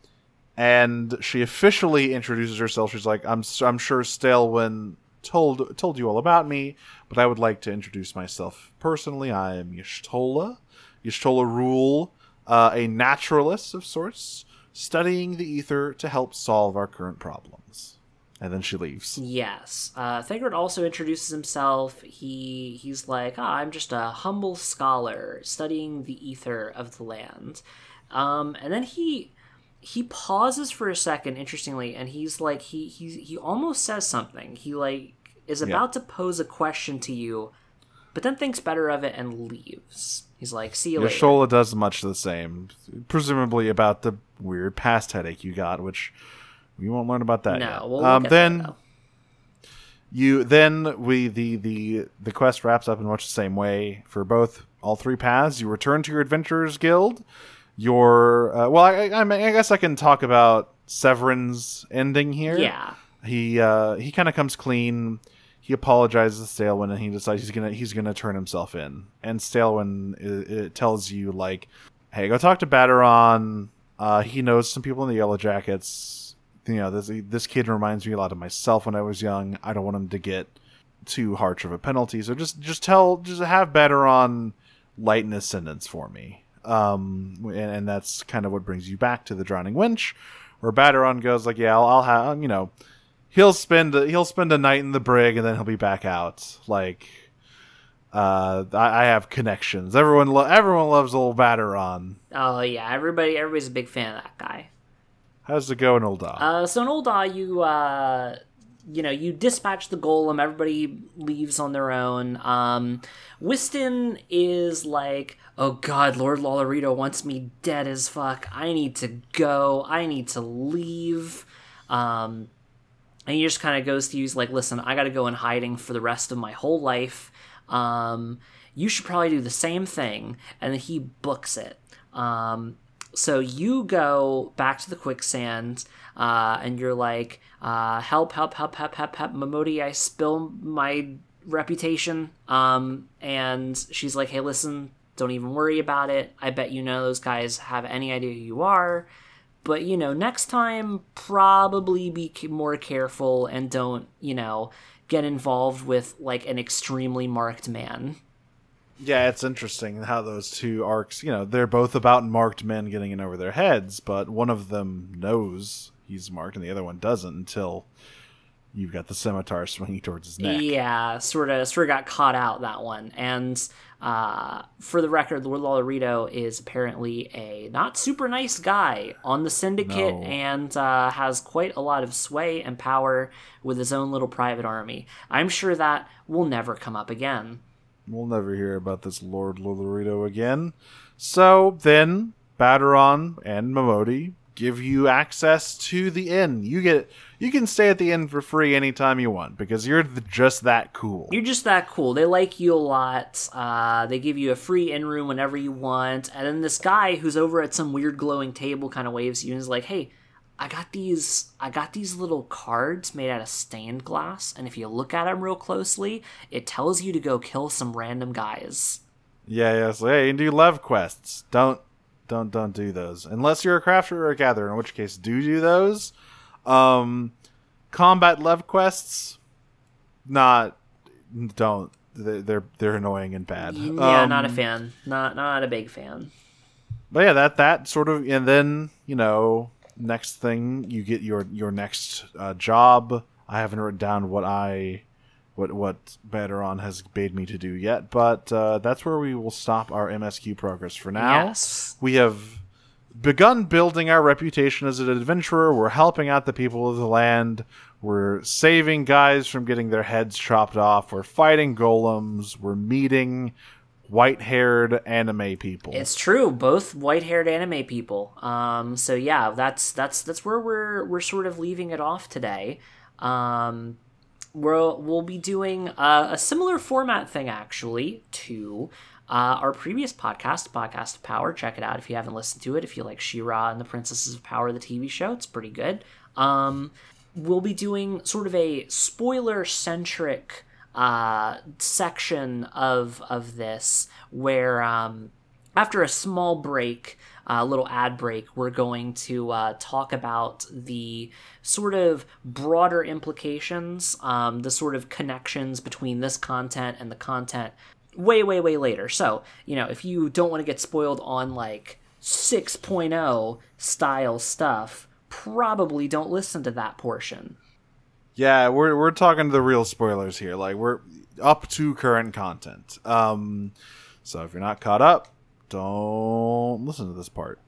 and she officially introduces herself she's like I'm I'm sure Staelwyn told told you all about me but I would like to introduce myself personally I am Y'shtola Y'shtola Rhul uh, a naturalist of sorts studying the ether to help solve our current problems. And then she leaves. Yes. Uh, Thancred also introduces himself. He he's like, oh, I'm just a humble scholar studying the ether of the land. Um, and then he he pauses for a second, interestingly, and he's like, he he he almost says something. He like is about to pose a question to you, but then thinks better of it and leaves. He's like, "See you later." Y'shtola does much the same, presumably about the weird past headache you got, which we won't learn about that No, yet. we'll um, then that, you then we the the the quest wraps up in much the same way for both all three paths. You return to your adventurers guild. Your uh, well, I, I, I guess I can talk about Severin's ending here. yeah, he uh, he kind of comes clean. He apologizes to Staelwyn, and he decides he's gonna he's gonna turn himself in. And Staelwyn it, it tells you like, "Hey, go talk to Baderon. Uh, he knows some people in the Yellow Jackets. You know, this this kid reminds me a lot of myself when I was young. I don't want him to get too harsh of a penalty. So just just tell just have Baderon lighten his sentence for me. Um, and, and that's kind of what brings you back to the Drowning Wench, where Baderon goes like, "Yeah, I'll, I'll have you know." he'll spend a, he'll spend a night in the brig and then he'll be back out. Like, uh, I, I have connections. Everyone lo- everyone loves old Baderon. oh yeah, everybody everybody's a big fan of that guy. How's it going, old dog? Uh, so in Ul'dah, you uh, you know, you dispatch the golem. Everybody leaves on their own. Um, Wystan is like, "Oh God, Lord Lolorito wants me dead as fuck. I need to go. I need to leave." Um, and he just kind of goes to. He's like, "Listen, I got to go in hiding for the rest of my whole life. Um, you should probably do the same thing." And then he books it. Um, so you go back to the quicksand, uh, and you're like, uh, "Help! Help! Help! Help! Help! Help! Momodi, I spill my reputation." Um, and she's like, "Hey, listen, don't even worry about it. I bet you none of those guys have any idea who you are." But you know, next time, probably be more careful and don't, you know, get involved with like an extremely marked man. yeah, it's interesting how those two arcs. You know, they're both about marked men getting in over their heads, but one of them knows he's marked and the other one doesn't until you've got the scimitar swinging towards his neck. Yeah, sort of, sort of got caught out that one. And uh, for the record, Lord Lolorito is apparently a not super nice guy on the syndicate No. and uh, has quite a lot of sway and power with his own little private army. I'm sure that will never come up again. We'll never hear about this Lord Lolorito again. So then, Baderon and Momodi give you access to the inn. You get you can stay at the inn for free anytime you want because you're just that cool. You're just that cool. They like you a lot. Uh, they give you a free inn room whenever you want. And then this guy who's over at some weird glowing table kind of waves you and is like, "Hey, I got these. I got these little cards made out of stained glass. And if you look at them real closely, it tells you to go kill some random guys." Yeah, yeah. So hey, you do leve quests. Don't don't don't do those unless you're a crafter or a gatherer. In which case, do do those. Um, combat leve quests, not don't. They're they're, annoying and bad. Yeah, Um, not a fan. Not not a big fan. but yeah, that that sort of, and then you know, next thing you get your your next uh, job. I haven't written down what I, what what Baderon has bade me to do yet, but uh, that's where we will stop our MSQ progress for now. Yes. We have begun building our reputation as an adventurer. We're helping out the people of the land. We're saving guys from getting their heads chopped off. We're fighting golems. We're meeting white-haired anime people. It's true, both white-haired anime people. Um, so yeah, that's that's that's where we're we're sort of leaving it off today. Um, we'll we'll be doing a, a similar format thing actually to uh, our previous podcast, Podcast of Power. Check it out if you haven't listened to it. If you like She-Ra and the Princesses of Power, the TV show, it's pretty good. Um, we'll be doing sort of a spoiler-centric uh, section of of this where um, after a small break, a little ad break, we're going to uh, talk about the sort of broader implications, um, the sort of connections between this content and the content way, way, way later. So, you know, if you don't want to get spoiled on like 6.0 style stuff, probably don't listen to that portion. Yeah, we're we're talking to the real spoilers here. Like we're up to current content. Um, so if you're not caught up, don't listen to this part.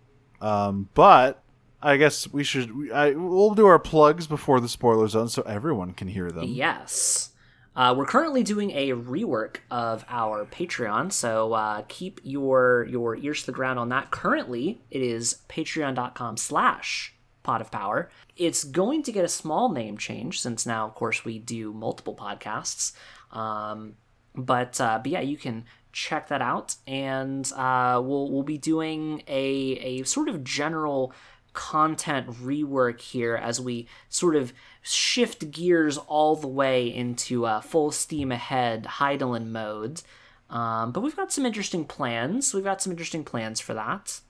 Um, but I guess we should. We, I, we'll do our plugs before the spoiler zone, so everyone can hear them. Yes. Uh, we're currently doing a rework of our Patreon, so uh, keep your your ears to the ground on that. Currently, it is patreon.com slash pot of power. It's going to get a small name change since now, of course, we do multiple podcasts. Um, but uh, but yeah, you can check that out, and uh, we'll we'll be doing a a sort of general content rework here as we sort of shift gears all the way into uh, full steam ahead Hydaelyn mode. Um, but we've got some interesting plans. We've got some interesting plans for that.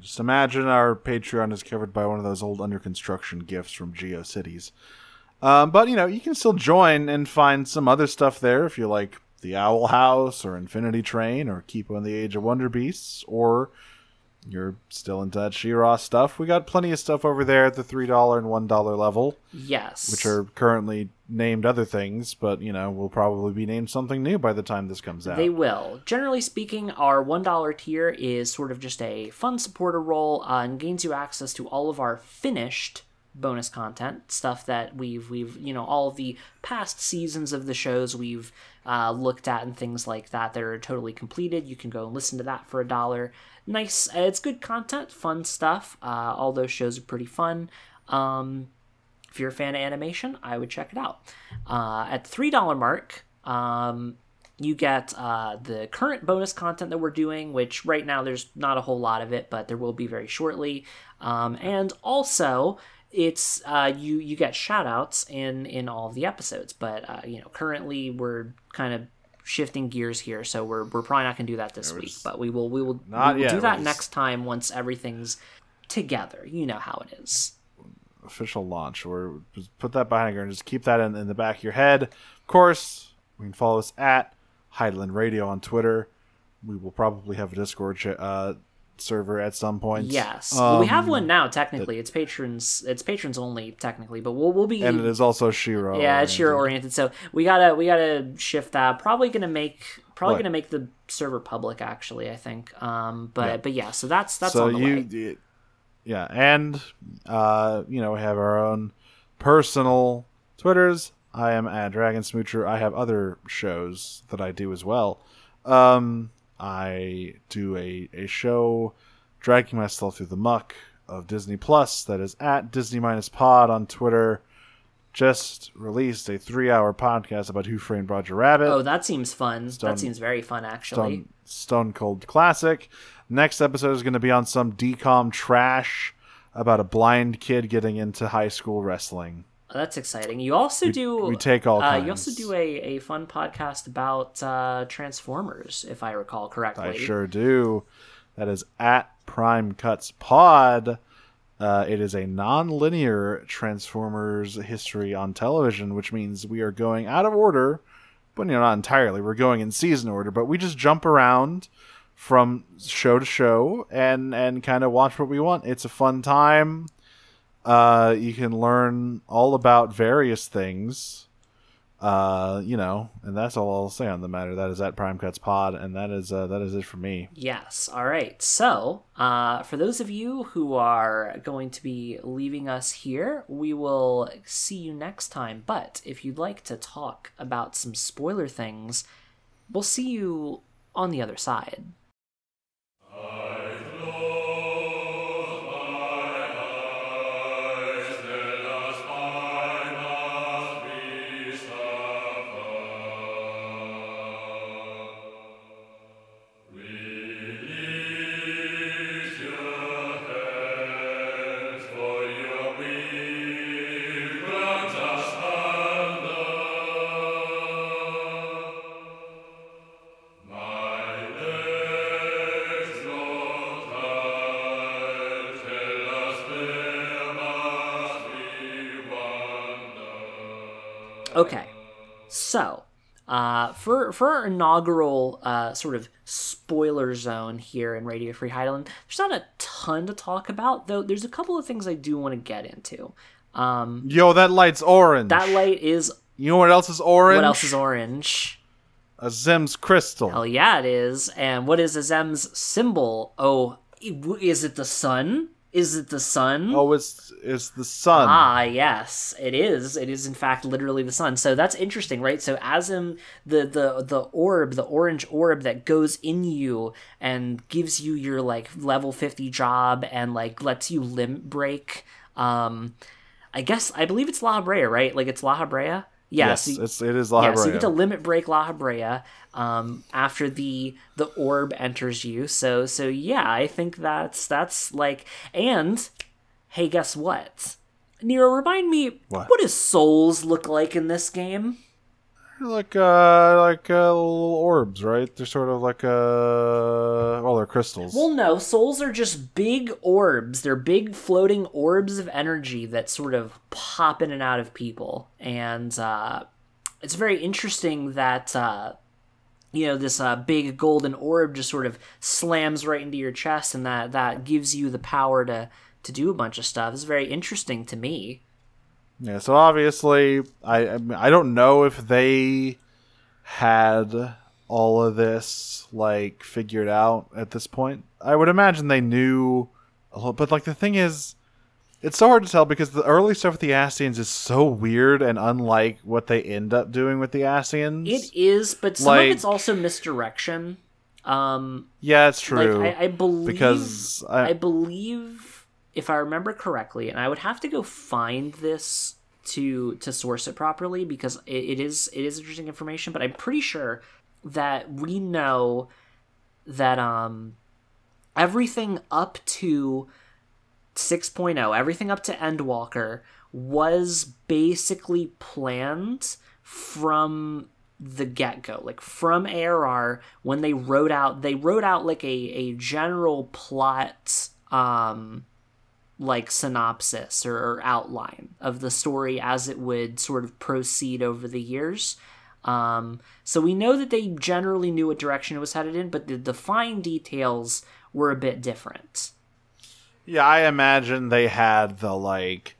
Just imagine our Patreon is covered by one of those old under construction gifts from GeoCities. Um, but you know, you can still join and find some other stuff there if you like the Owl House or Infinity Train or Keep on the Age of Wonder Beasts or you're still into that She-Ra stuff. We got plenty of stuff over there at the three dollar and one dollar level. Yes, which are currently named other things, but you know will probably be named something new by the time this comes out. They will. Generally speaking, our one dollar tier is sort of just a fun supporter role uh, and gains you access to all of our finished bonus content stuff that we've we've you know all the past seasons of the shows we've uh, looked at and things like that that are totally completed. You can go and listen to that for a dollar. Nice uh, it's good content fun stuff. Uh, all those shows are pretty fun. Um, if you're a fan of animation i would check it out. Uh, at the three dollar mark um, you get uh, the current bonus content that we're doing, which right now there's not a whole lot of it, but there will be very shortly. Um, and also, it's uh, you you get shout outs in in all of the episodes but uh, you know currently we're kind of shifting gears here so we're, we're probably not going to do that this week but we will we will, we will yet, do that next time once everything's together. You know how it is. Official launch. Or just put that behind you and just keep that in, in the back of your head. Of course we can follow us at Hydaelyn Radio on Twitter. We will probably have a Discord uh, server at some point. Yes, um, we have one now. Technically, it's patrons. It's patrons only technically, but we'll we'll be. And it is also She-Ra. Yeah, it's She-Ra oriented. So we gotta we gotta shift that. Probably gonna make probably what? gonna make the server public. Actually, I think. Um, but yeah. but yeah, so that's that's so on the you, way. Yeah, and uh, you know we have our own personal Twitters. I am at Dragon Smoocher. I have other shows that I do as well. Um, I do a, a show dragging myself through the muck of Disney Plus that is at Disney minus pod on Twitter. Just released a three hour podcast about Who Framed Roger Rabbit. Oh, that seems fun. Stone, that seems very fun, actually. Stone, Stone Cold Classic. Next episode is going to be on some DCOM trash about a blind kid getting into high school wrestling. That's exciting. You also we, do. We take all. Uh, you also do a, a fun podcast about uh, Transformers, if I recall correctly. I sure do. That is at Prime Cuts Pod. Uh, it is a non-linear Transformers history on television, which means we are going out of order, but you know not entirely. We're going in season order, but we just jump around from show to show and and kind of watch what we want. It's a fun time uh, you can learn all about various things. Uh, you know, and that's all I'll say on the matter. That is at Prime Cuts Pod, and that is uh, that is it for me. Yes. All right. So, uh, for those of you who are going to be leaving us here, we will see you next time. But if you'd like to talk about some spoiler things, we'll see you on the other side. Okay, for for our inaugural uh, sort of spoiler zone here in Radio Free Hydaelyn, there's not a ton to talk about, though. There's a couple of things I do want to get into. Um, Yo, that light's orange. that light is you know what else is orange? what else is orange? Azem's crystal. Hell yeah, it is. And what is Azem's symbol? Oh, is it the sun? Is it the sun? Oh, it's it's the sun. Ah, yes, it is. It is in fact literally the sun. So that's interesting, right? So Azem, the the the orb, the orange orb that goes in you and gives you your like level fifty job and like lets you limit break. Um, I guess I believe it's Lahabrea, right? Like it's Lahabrea. Yeah, yes, so it's it is La yeah, so you get to limit break Lahabrea um, after the the orb enters you. So so yeah, I think that's that's like and hey, guess what? Nero, remind me What? what does souls look like in this game? Like uh like uh, little orbs, right? They're sort of like uh well, they're crystals. Well, no, souls are just big orbs. They're big floating orbs of energy that sort of pop in and out of people. And uh, it's very interesting that, uh, you know, this uh, big golden orb just sort of slams right into your chest and that, that gives you the power to, to do a bunch of stuff. It's very interesting to me. Yeah, so obviously, I I don't know if they had all of this like figured out at this point. I would imagine they knew a little, but like the thing is, it's so hard to tell because the early stuff with the Ascians is so weird and unlike what they end up doing with the Ascians. It is, but some Like- of it's also misdirection. Um, yeah, it's true. Like I, I believe because I- I, believe if I remember correctly, and I would have to go find this to to source it properly because it, it is it is interesting information. But I'm pretty sure that we know that um everything up to 6.0, everything up to Endwalker was basically planned from the get go. Like from ARR, when they wrote out, they wrote out like a, a general plot, um, like synopsis or, or outline of the story as it would sort of proceed over the years. Um, so we know that they generally knew what direction it was headed in, but the, the fine details were a bit different. Yeah, I imagine they had the like,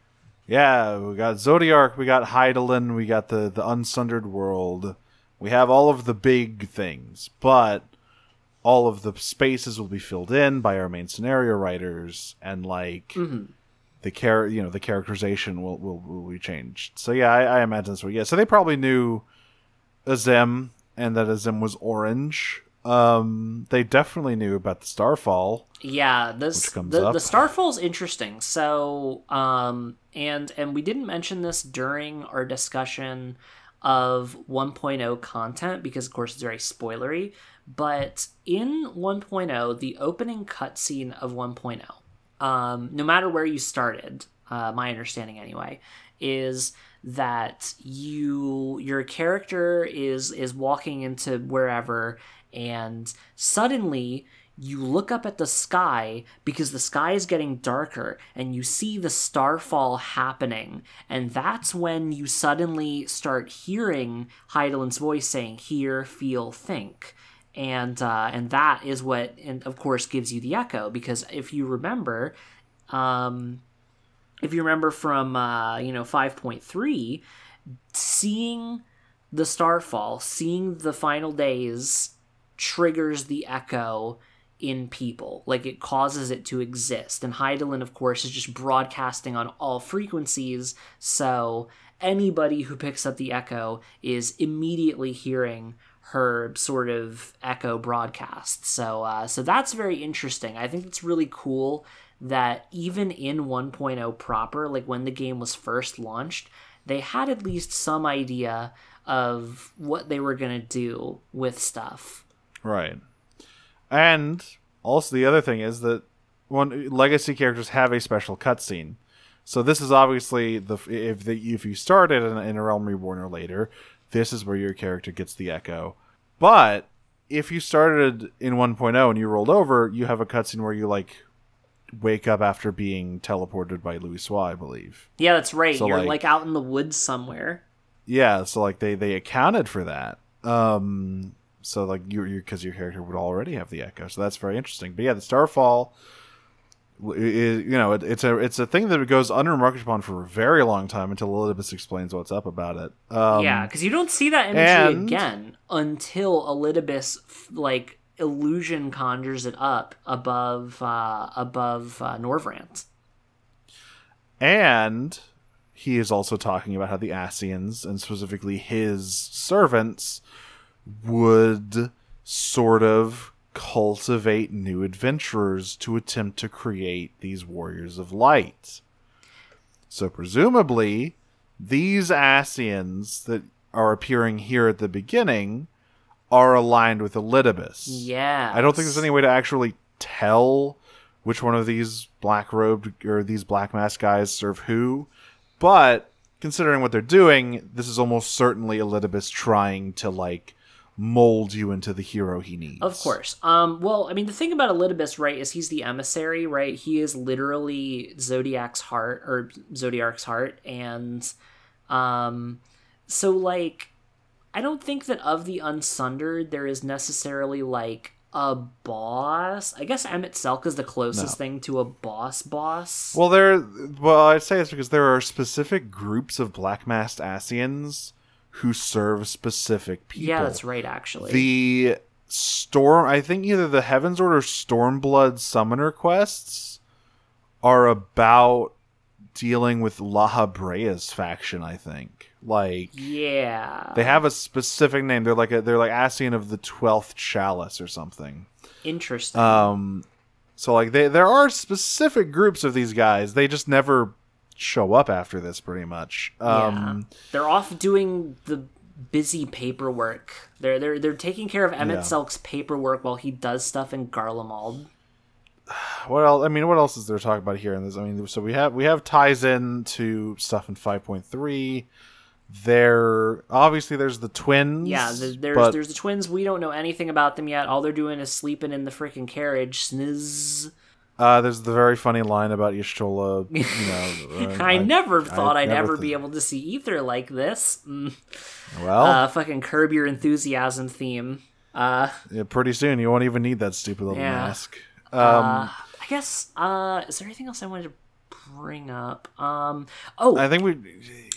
yeah, we got Zodiark, we got Hydaelyn, we got the the Unsundered World, we have all of the big things, but all of the spaces will be filled in by our main scenario writers, and like the char- you know, the characterization will will, will be changed. So yeah, I, I imagine what. Yeah, so they probably knew Azem and that Azem was orange. Um, they definitely knew about the Starfall. Yeah, this the, up. the Starfall's interesting. So, um, and and we didn't mention this during our discussion of 1.0 content because, of course, it's very spoilery. But in 1.0, the opening cutscene of 1.0, um, no matter where you started, uh, my understanding anyway, is that you your character is is walking into wherever and suddenly you look up at the sky because the sky is getting darker and you see the starfall happening. And that's when you suddenly start hearing Hydaelyn's voice saying hear feel think and uh, and that is what and of course gives you the echo because if you remember um, if you remember from uh, you know 5.3 seeing the starfall seeing the final days triggers the echo in people. Like it causes it to exist. And Hydaelyn of course is just broadcasting on all frequencies. So anybody who picks up the echo is immediately hearing her sort of echo broadcast so uh, so that's very interesting i think it's really cool that even in 1.0 proper like when the game was first launched they had at least some idea of what they were going to do with stuff Right. And also the other thing is that one legacy characters have a special cutscene. So this is obviously the if the if you started in, in a Realm Reborn or later, this is where your character gets the echo. But if you started in 1.0 and you rolled over, you have a cutscene where you like wake up after being teleported by Louisoix, I believe. Yeah, that's right. So, You're like- like, out in the woods somewhere. Yeah, so like they they accounted for that. Um, so like you, you, because your character would already have the echo, so that's very interesting. But yeah, the Starfall is you know it, it's a it's a thing that goes unremarked upon for a very long time until Elidibus explains what's up about it. Um, yeah, because you don't see that imagery and- again until Elidibus like illusion conjures it up above uh, above uh, Norvrandt. And he is also talking about how the Ascians, and specifically his servants, would sort of cultivate new adventurers to attempt to create these warriors of light. So, presumably, these Ascians that are appearing here at the beginning are aligned with Elidibus. Yeah, I don't think there's any way to actually tell which one of these black robed or these black mask guys serve who, but considering what they're doing, this is almost certainly Elidibus trying to like mold you into the hero he needs. Of course. Um, well, I mean, the thing about Elidibus, right, is he's the emissary, right? He is literally Zodiark's heart or Zodiark's heart, and um, so like, I don't think that of the Unsundered there is necessarily like a boss. I guess Emet-Selch is the closest No. thing to a boss boss. Well, there. Well, I'd say it's because there are specific groups of black masked Ascians who serve specific people. yeah, that's right. Actually, The storm. I think either the Heavensward or Stormblood Summoner quests are about dealing with La Brea's faction. I think like yeah, they have a specific name. They're like a, they're like Ascian of the Twelfth Chalice or something. interesting. Um, so like they there are specific groups of these guys. They just never show up after this, pretty much. Um, yeah. They're off doing the busy paperwork. They're they're they're taking care of Emet Yeah. Selch's paperwork while he does stuff in Garlemald. [SIGHS] what else? I mean, what else is there to talk about here in this? I mean, so we have we have ties in to stuff in five point three. There obviously there's the twins. Yeah, th- there's but there's the twins. We don't know anything about them yet. All they're doing is sleeping in the freaking carriage. Sniz. Uh, there's the very funny line about Y'shtola. You know, [LAUGHS] uh, I, never thought I'd never ever th- be able to see ether like this. Mm. Well, Uh, fucking curb your enthusiasm theme. Uh, yeah, pretty soon you won't even need that stupid little Yeah. mask. Um, uh, I guess. Uh, is there anything else I wanted to bring up? Um, oh, I think we.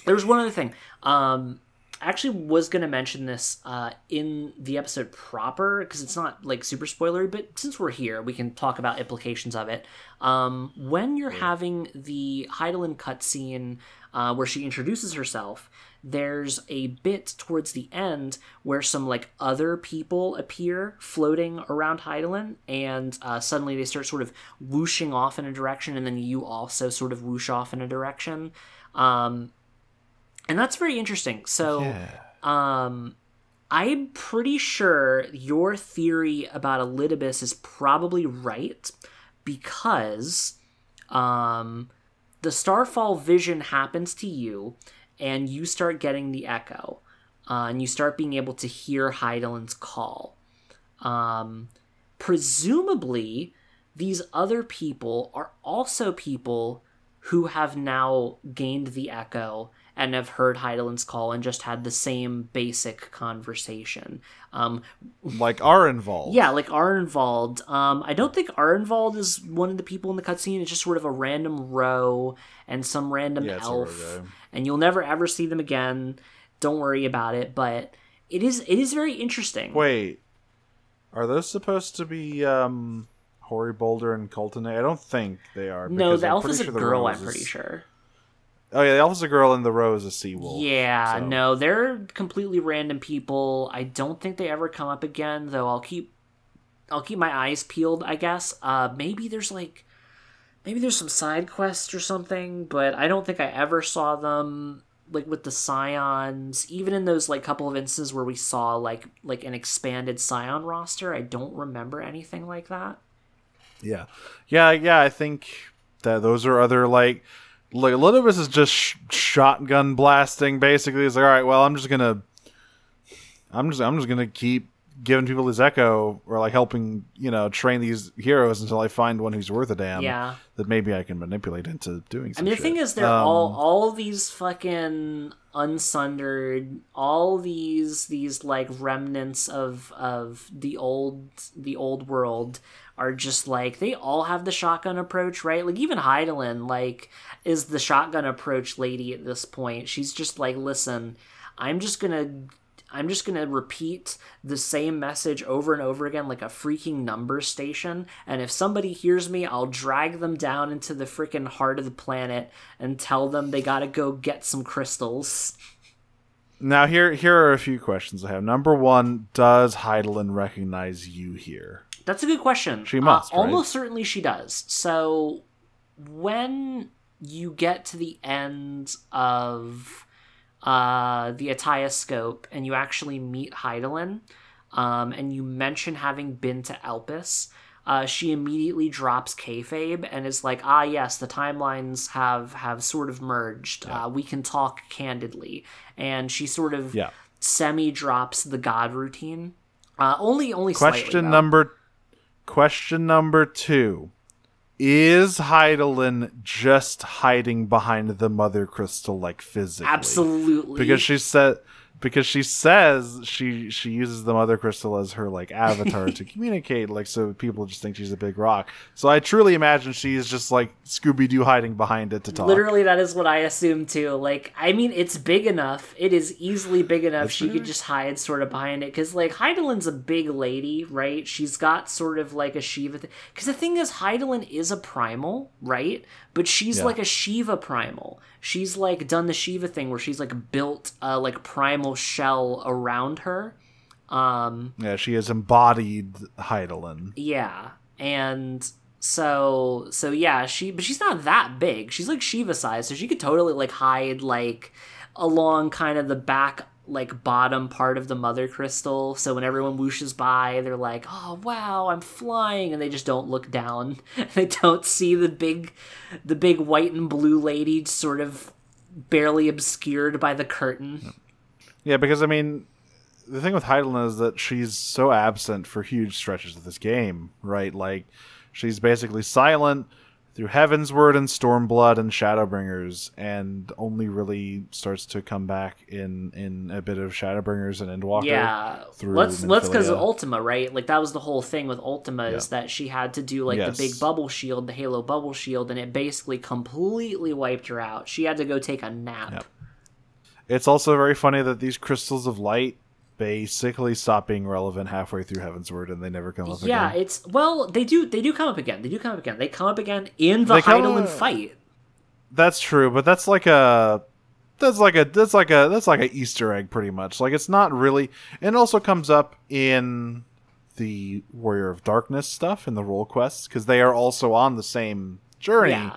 There was one other thing. Um, I actually was going to mention this uh, in the episode proper because it's not like super spoilery, but since we're here, we can talk about implications of it. Um, when you're having the Hydaelyn cutscene uh, where she introduces herself, there's a bit towards the end where some like other people appear floating around Hydaelyn, and uh, suddenly they start sort of whooshing off in a direction, and then you also sort of whoosh off in a direction. Um, and that's very interesting. So, Yeah. um, I'm pretty sure your theory about Elidibus is probably right because um, the Starfall vision happens to you, and you start getting the echo, uh, and you start being able to hear Hydaelyn's call. Um, presumably, these other people are also people who have now gained the echo and have heard Hydaelyn's call and just had the same basic conversation. Um, like are involved. yeah, like Arnvald. Um, I don't think Arnvald is one of the people in the cutscene. It's just sort of a random row and some random Yeah, elf, and you'll never ever see them again. Don't worry about it. But it is it is very interesting. Wait, are those supposed to be um, Hoary Boulder and Coultenet? I don't think they are. no, the elf is a sure girl. I'm pretty sure. Oh yeah, the elf is a girl and the rose is a sea wolf. Yeah, so- no, they're completely random people. I don't think they ever come up again, though. I'll keep, I'll keep my eyes peeled. I guess. Uh, maybe there's like, maybe there's some side quests or something, but I don't think I ever saw them like with the scions. Even in those like couple of instances where we saw like like an expanded scion roster, I don't remember anything like that. Yeah, yeah, yeah. I think that those are other like like Elidibus is just sh- shotgun blasting. Basically, it's like all right. Well, I'm just gonna, I'm just I'm just gonna keep giving people this echo or like helping you know train these heroes until I find one who's worth a damn. Yeah. that maybe I can manipulate into doing. I mean, the shit. thing is, they're Um, all all these fucking unsundered, all these these like remnants of of the old the old world are just like they all have the shotgun approach, right? Like even Hydaelyn, like is the shotgun approach lady at this point. She's just like, listen, I'm just gonna I'm just gonna repeat the same message over and over again like a freaking number station. And if somebody hears me, I'll drag them down into the freaking heart of the planet and tell them they gotta go get some crystals. Now here here are a few questions I have. Number one, does Hydaelyn recognize you here? That's a good question. She must, Uh, right? Almost certainly she does. So when you get to the end of uh, the Aitiascope and you actually meet Hydaelyn, um, and you mention having been to Elpis, uh, she immediately drops kayfabe and is like, "Ah, yes, the timelines have have sort of merged. Uh, we can talk candidly." And she sort of Yeah. semi drops the god routine. Uh, only, only slightly, Question though. number question number two. Is Hydaelyn just hiding behind the mother crystal like physically? Absolutely. Because she said because she says she she uses the mother crystal as her like avatar to [LAUGHS] communicate, like so people just think she's a big rock. So I truly imagine she's just like Scooby Doo hiding behind it to talk. Literally, that is what I assume too. Like, I mean, it's big enough. It is easily big enough. That's she fair. could just hide sort of behind it. Because, like, Hydaelyn's a big lady, right? She's got sort of like a Shiva. Because the thing is, Hydaelyn is a primal, right? But she's Yeah. like a Shiva primal. She's like done the Shiva thing where she's like built a like primal shell around her. Um, Yeah, she has embodied Hydaelyn. yeah, and so so yeah, she but she's not that big. She's like Shiva size, so she could totally like hide like along kind of the back like bottom part of the mother crystal. So when everyone whooshes by, they're like, "Oh wow, I'm flying," and they just don't look down. [LAUGHS] they don't see the big the big white and blue lady sort of barely obscured by the curtain. Yeah, because I mean, the thing with Hydaelyn is that she's so absent for huge stretches of this game, right? Like, she's basically silent through Heavensward and Stormblood and Shadowbringers, and only really starts to come back in in a bit of Shadowbringers and Endwalker. Yeah, let's let's because of Ultima, right? Like that was the whole thing with Ultima is that she had to do like Yes. the big bubble shield, the Halo bubble shield, and it basically completely wiped her out. She had to go take a nap. Yep. It's also very funny that these crystals of light basically stop being relevant halfway through Heavensward, and they never come up Yeah, again. Yeah, it's well, they do they do come up again. They do come up again. They come up again in the Hydaelyn fight. That's true, but that's like a that's like a that's like a that's like a Easter egg pretty much. Like it's not really and it also comes up in the Warrior of Darkness stuff in the role quests because they are also on the same journey. Yeah.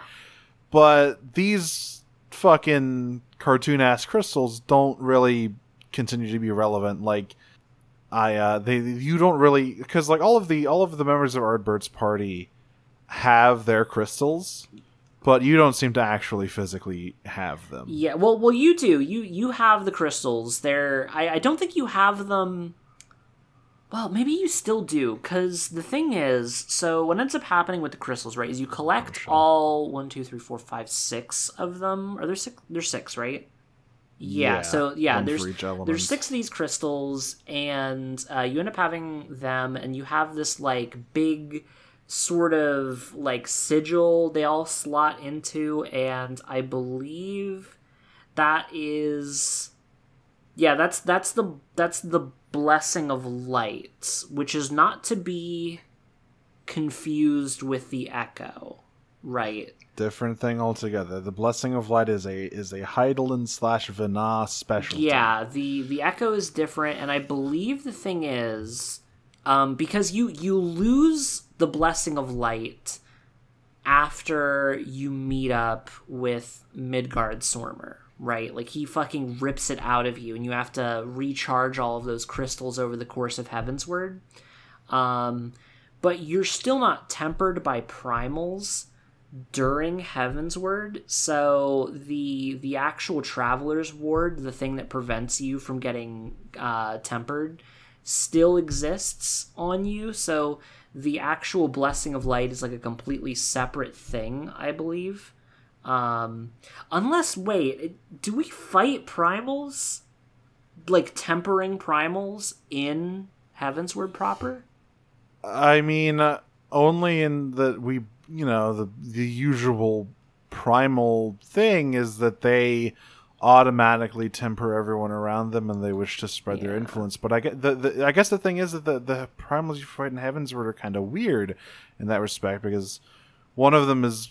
But these fucking cartoon ass crystals don't really continue to be relevant. Like I uh they you don't really because like all of the all of the members of Ardbert's party have their crystals, but you don't seem to actually physically have them. Yeah, well, well, you do. You you have the crystals. They're I, I don't think you have them. Well, maybe you still do, because the thing is, so what ends up happening with the crystals, right, is you collect all one, two, three, four, five, six of them. Are there six? There's six, right? Yeah. Yeah, so yeah, there's there's six of these crystals, and uh, you end up having them, and you have this like big sort of like sigil they all slot into, and I believe that is yeah that's that's the that's the blessing of light which is not to be confused with the echo right Different thing altogether. The blessing of light is a is a Hydaelyn slash Vana special. yeah the the echo is different and i believe the thing is um because you you lose the blessing of light after you meet up with midgard sormer right like he fucking rips it out of you and you have to recharge all of those crystals over the course of Heavensward um but you're still not tempered by primals during Heavensward so the the actual traveler's ward the thing that prevents you from getting uh tempered still exists on you. So the actual blessing of light is like a completely separate thing, I believe. Um, unless, wait, do we fight primals? Like tempering primals in Heavensward proper? I mean, uh, only in the we, you know, the the usual primal thing is that they automatically temper everyone around them and they wish to spread their influence. But I get the, the I guess the thing is that the the primals you fight in Heavensward are kind of weird in that respect because one of them is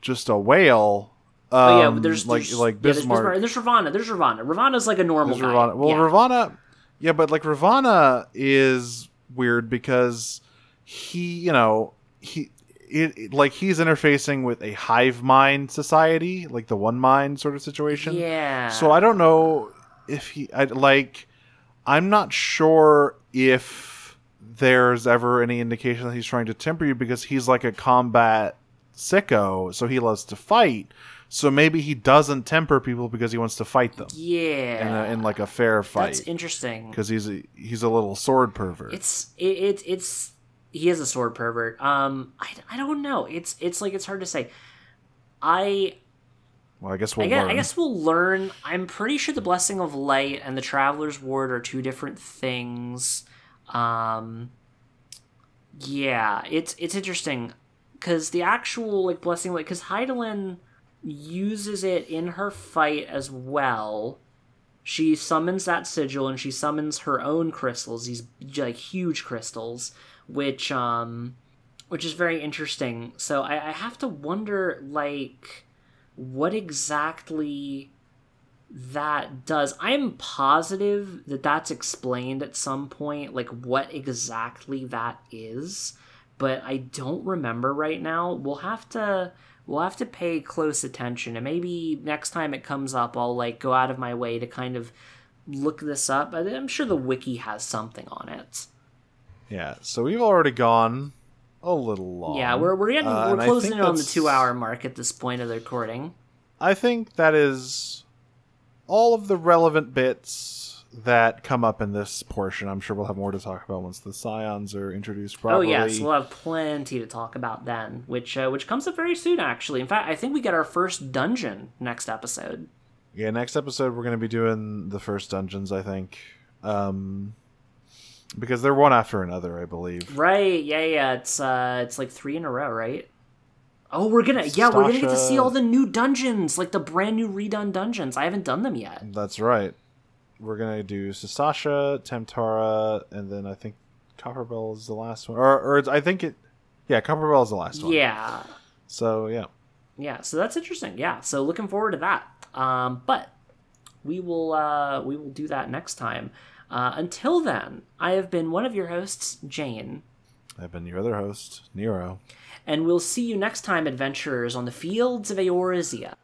just a whale. Um, Oh yeah, there's like there's, like yeah, there's Bismarck. There's Ravana. There's Ravana. Ravana's like a normal There's guy. Ravana. Well, yeah. Ravana, yeah, but like Ravana is weird because he, you know, he, it, it- like he's interfacing with a hive mind society, like the one mind sort of situation. yeah. So I don't know if he, I like, I'm not sure if there's ever any indication that he's trying to temper you because he's like a combat sicko, so he loves to fight. So maybe he doesn't temper people because he wants to fight them yeah. in, a, in like a fair fight. That's interesting. because he's a, he's a little sword pervert. It's it, it it's he is a sword pervert. Um, I, I don't know. It's it's like it's hard to say. I well, I guess we'll I guess, learn. I guess we'll learn. I'm pretty sure the blessing of light and the traveler's ward are two different things. Um, yeah, it's it's interesting because the actual like blessing, like because Hydaelyn uses it in her fight as well. She summons that sigil and she summons her own crystals, these like huge crystals, which um, which is very interesting. So I, I have to wonder like what exactly that does. I'm positive that that's explained at some point, like what exactly that is, but I don't remember right now. We'll have to we'll have to pay close attention, and maybe next time it comes up, I'll like go out of my way to kind of look this up. I'm sure the wiki has something on it. yeah. So we've already gone a little long. Yeah, we're we're getting Uh, we're closing in on the two hour mark at this point of the recording. I think that is all of the relevant bits that come up in this portion. I'm sure we'll have more to talk about once the scions are introduced Oh yes, we'll have plenty to talk about then, which uh, which comes up very soon. Actually, in fact, I think we get our first dungeon next episode. Yeah, next episode we're going to be doing the first dungeons, I think. Um because they're one after another, I believe. Right? Yeah, yeah. It's uh, it's like three in a row, right? Oh, we're gonna yeah, we're gonna get to see all the new dungeons, like the brand new redone dungeons. I haven't done them yet. That's right. We're going to do Sastasha, Tam-Tara, and then I think Copperbell is the last one. Or or it's, I think it Yeah, Copperbell is the last one. Yeah, So, yeah. yeah. So that's interesting. Yeah. So looking forward to that. Um, but we will uh, we will do that next time. Uh, until then, I have been one of your hosts, Jane. I've been your other host, Nero. and we'll see you next time, adventurers, on the fields of Eorzea.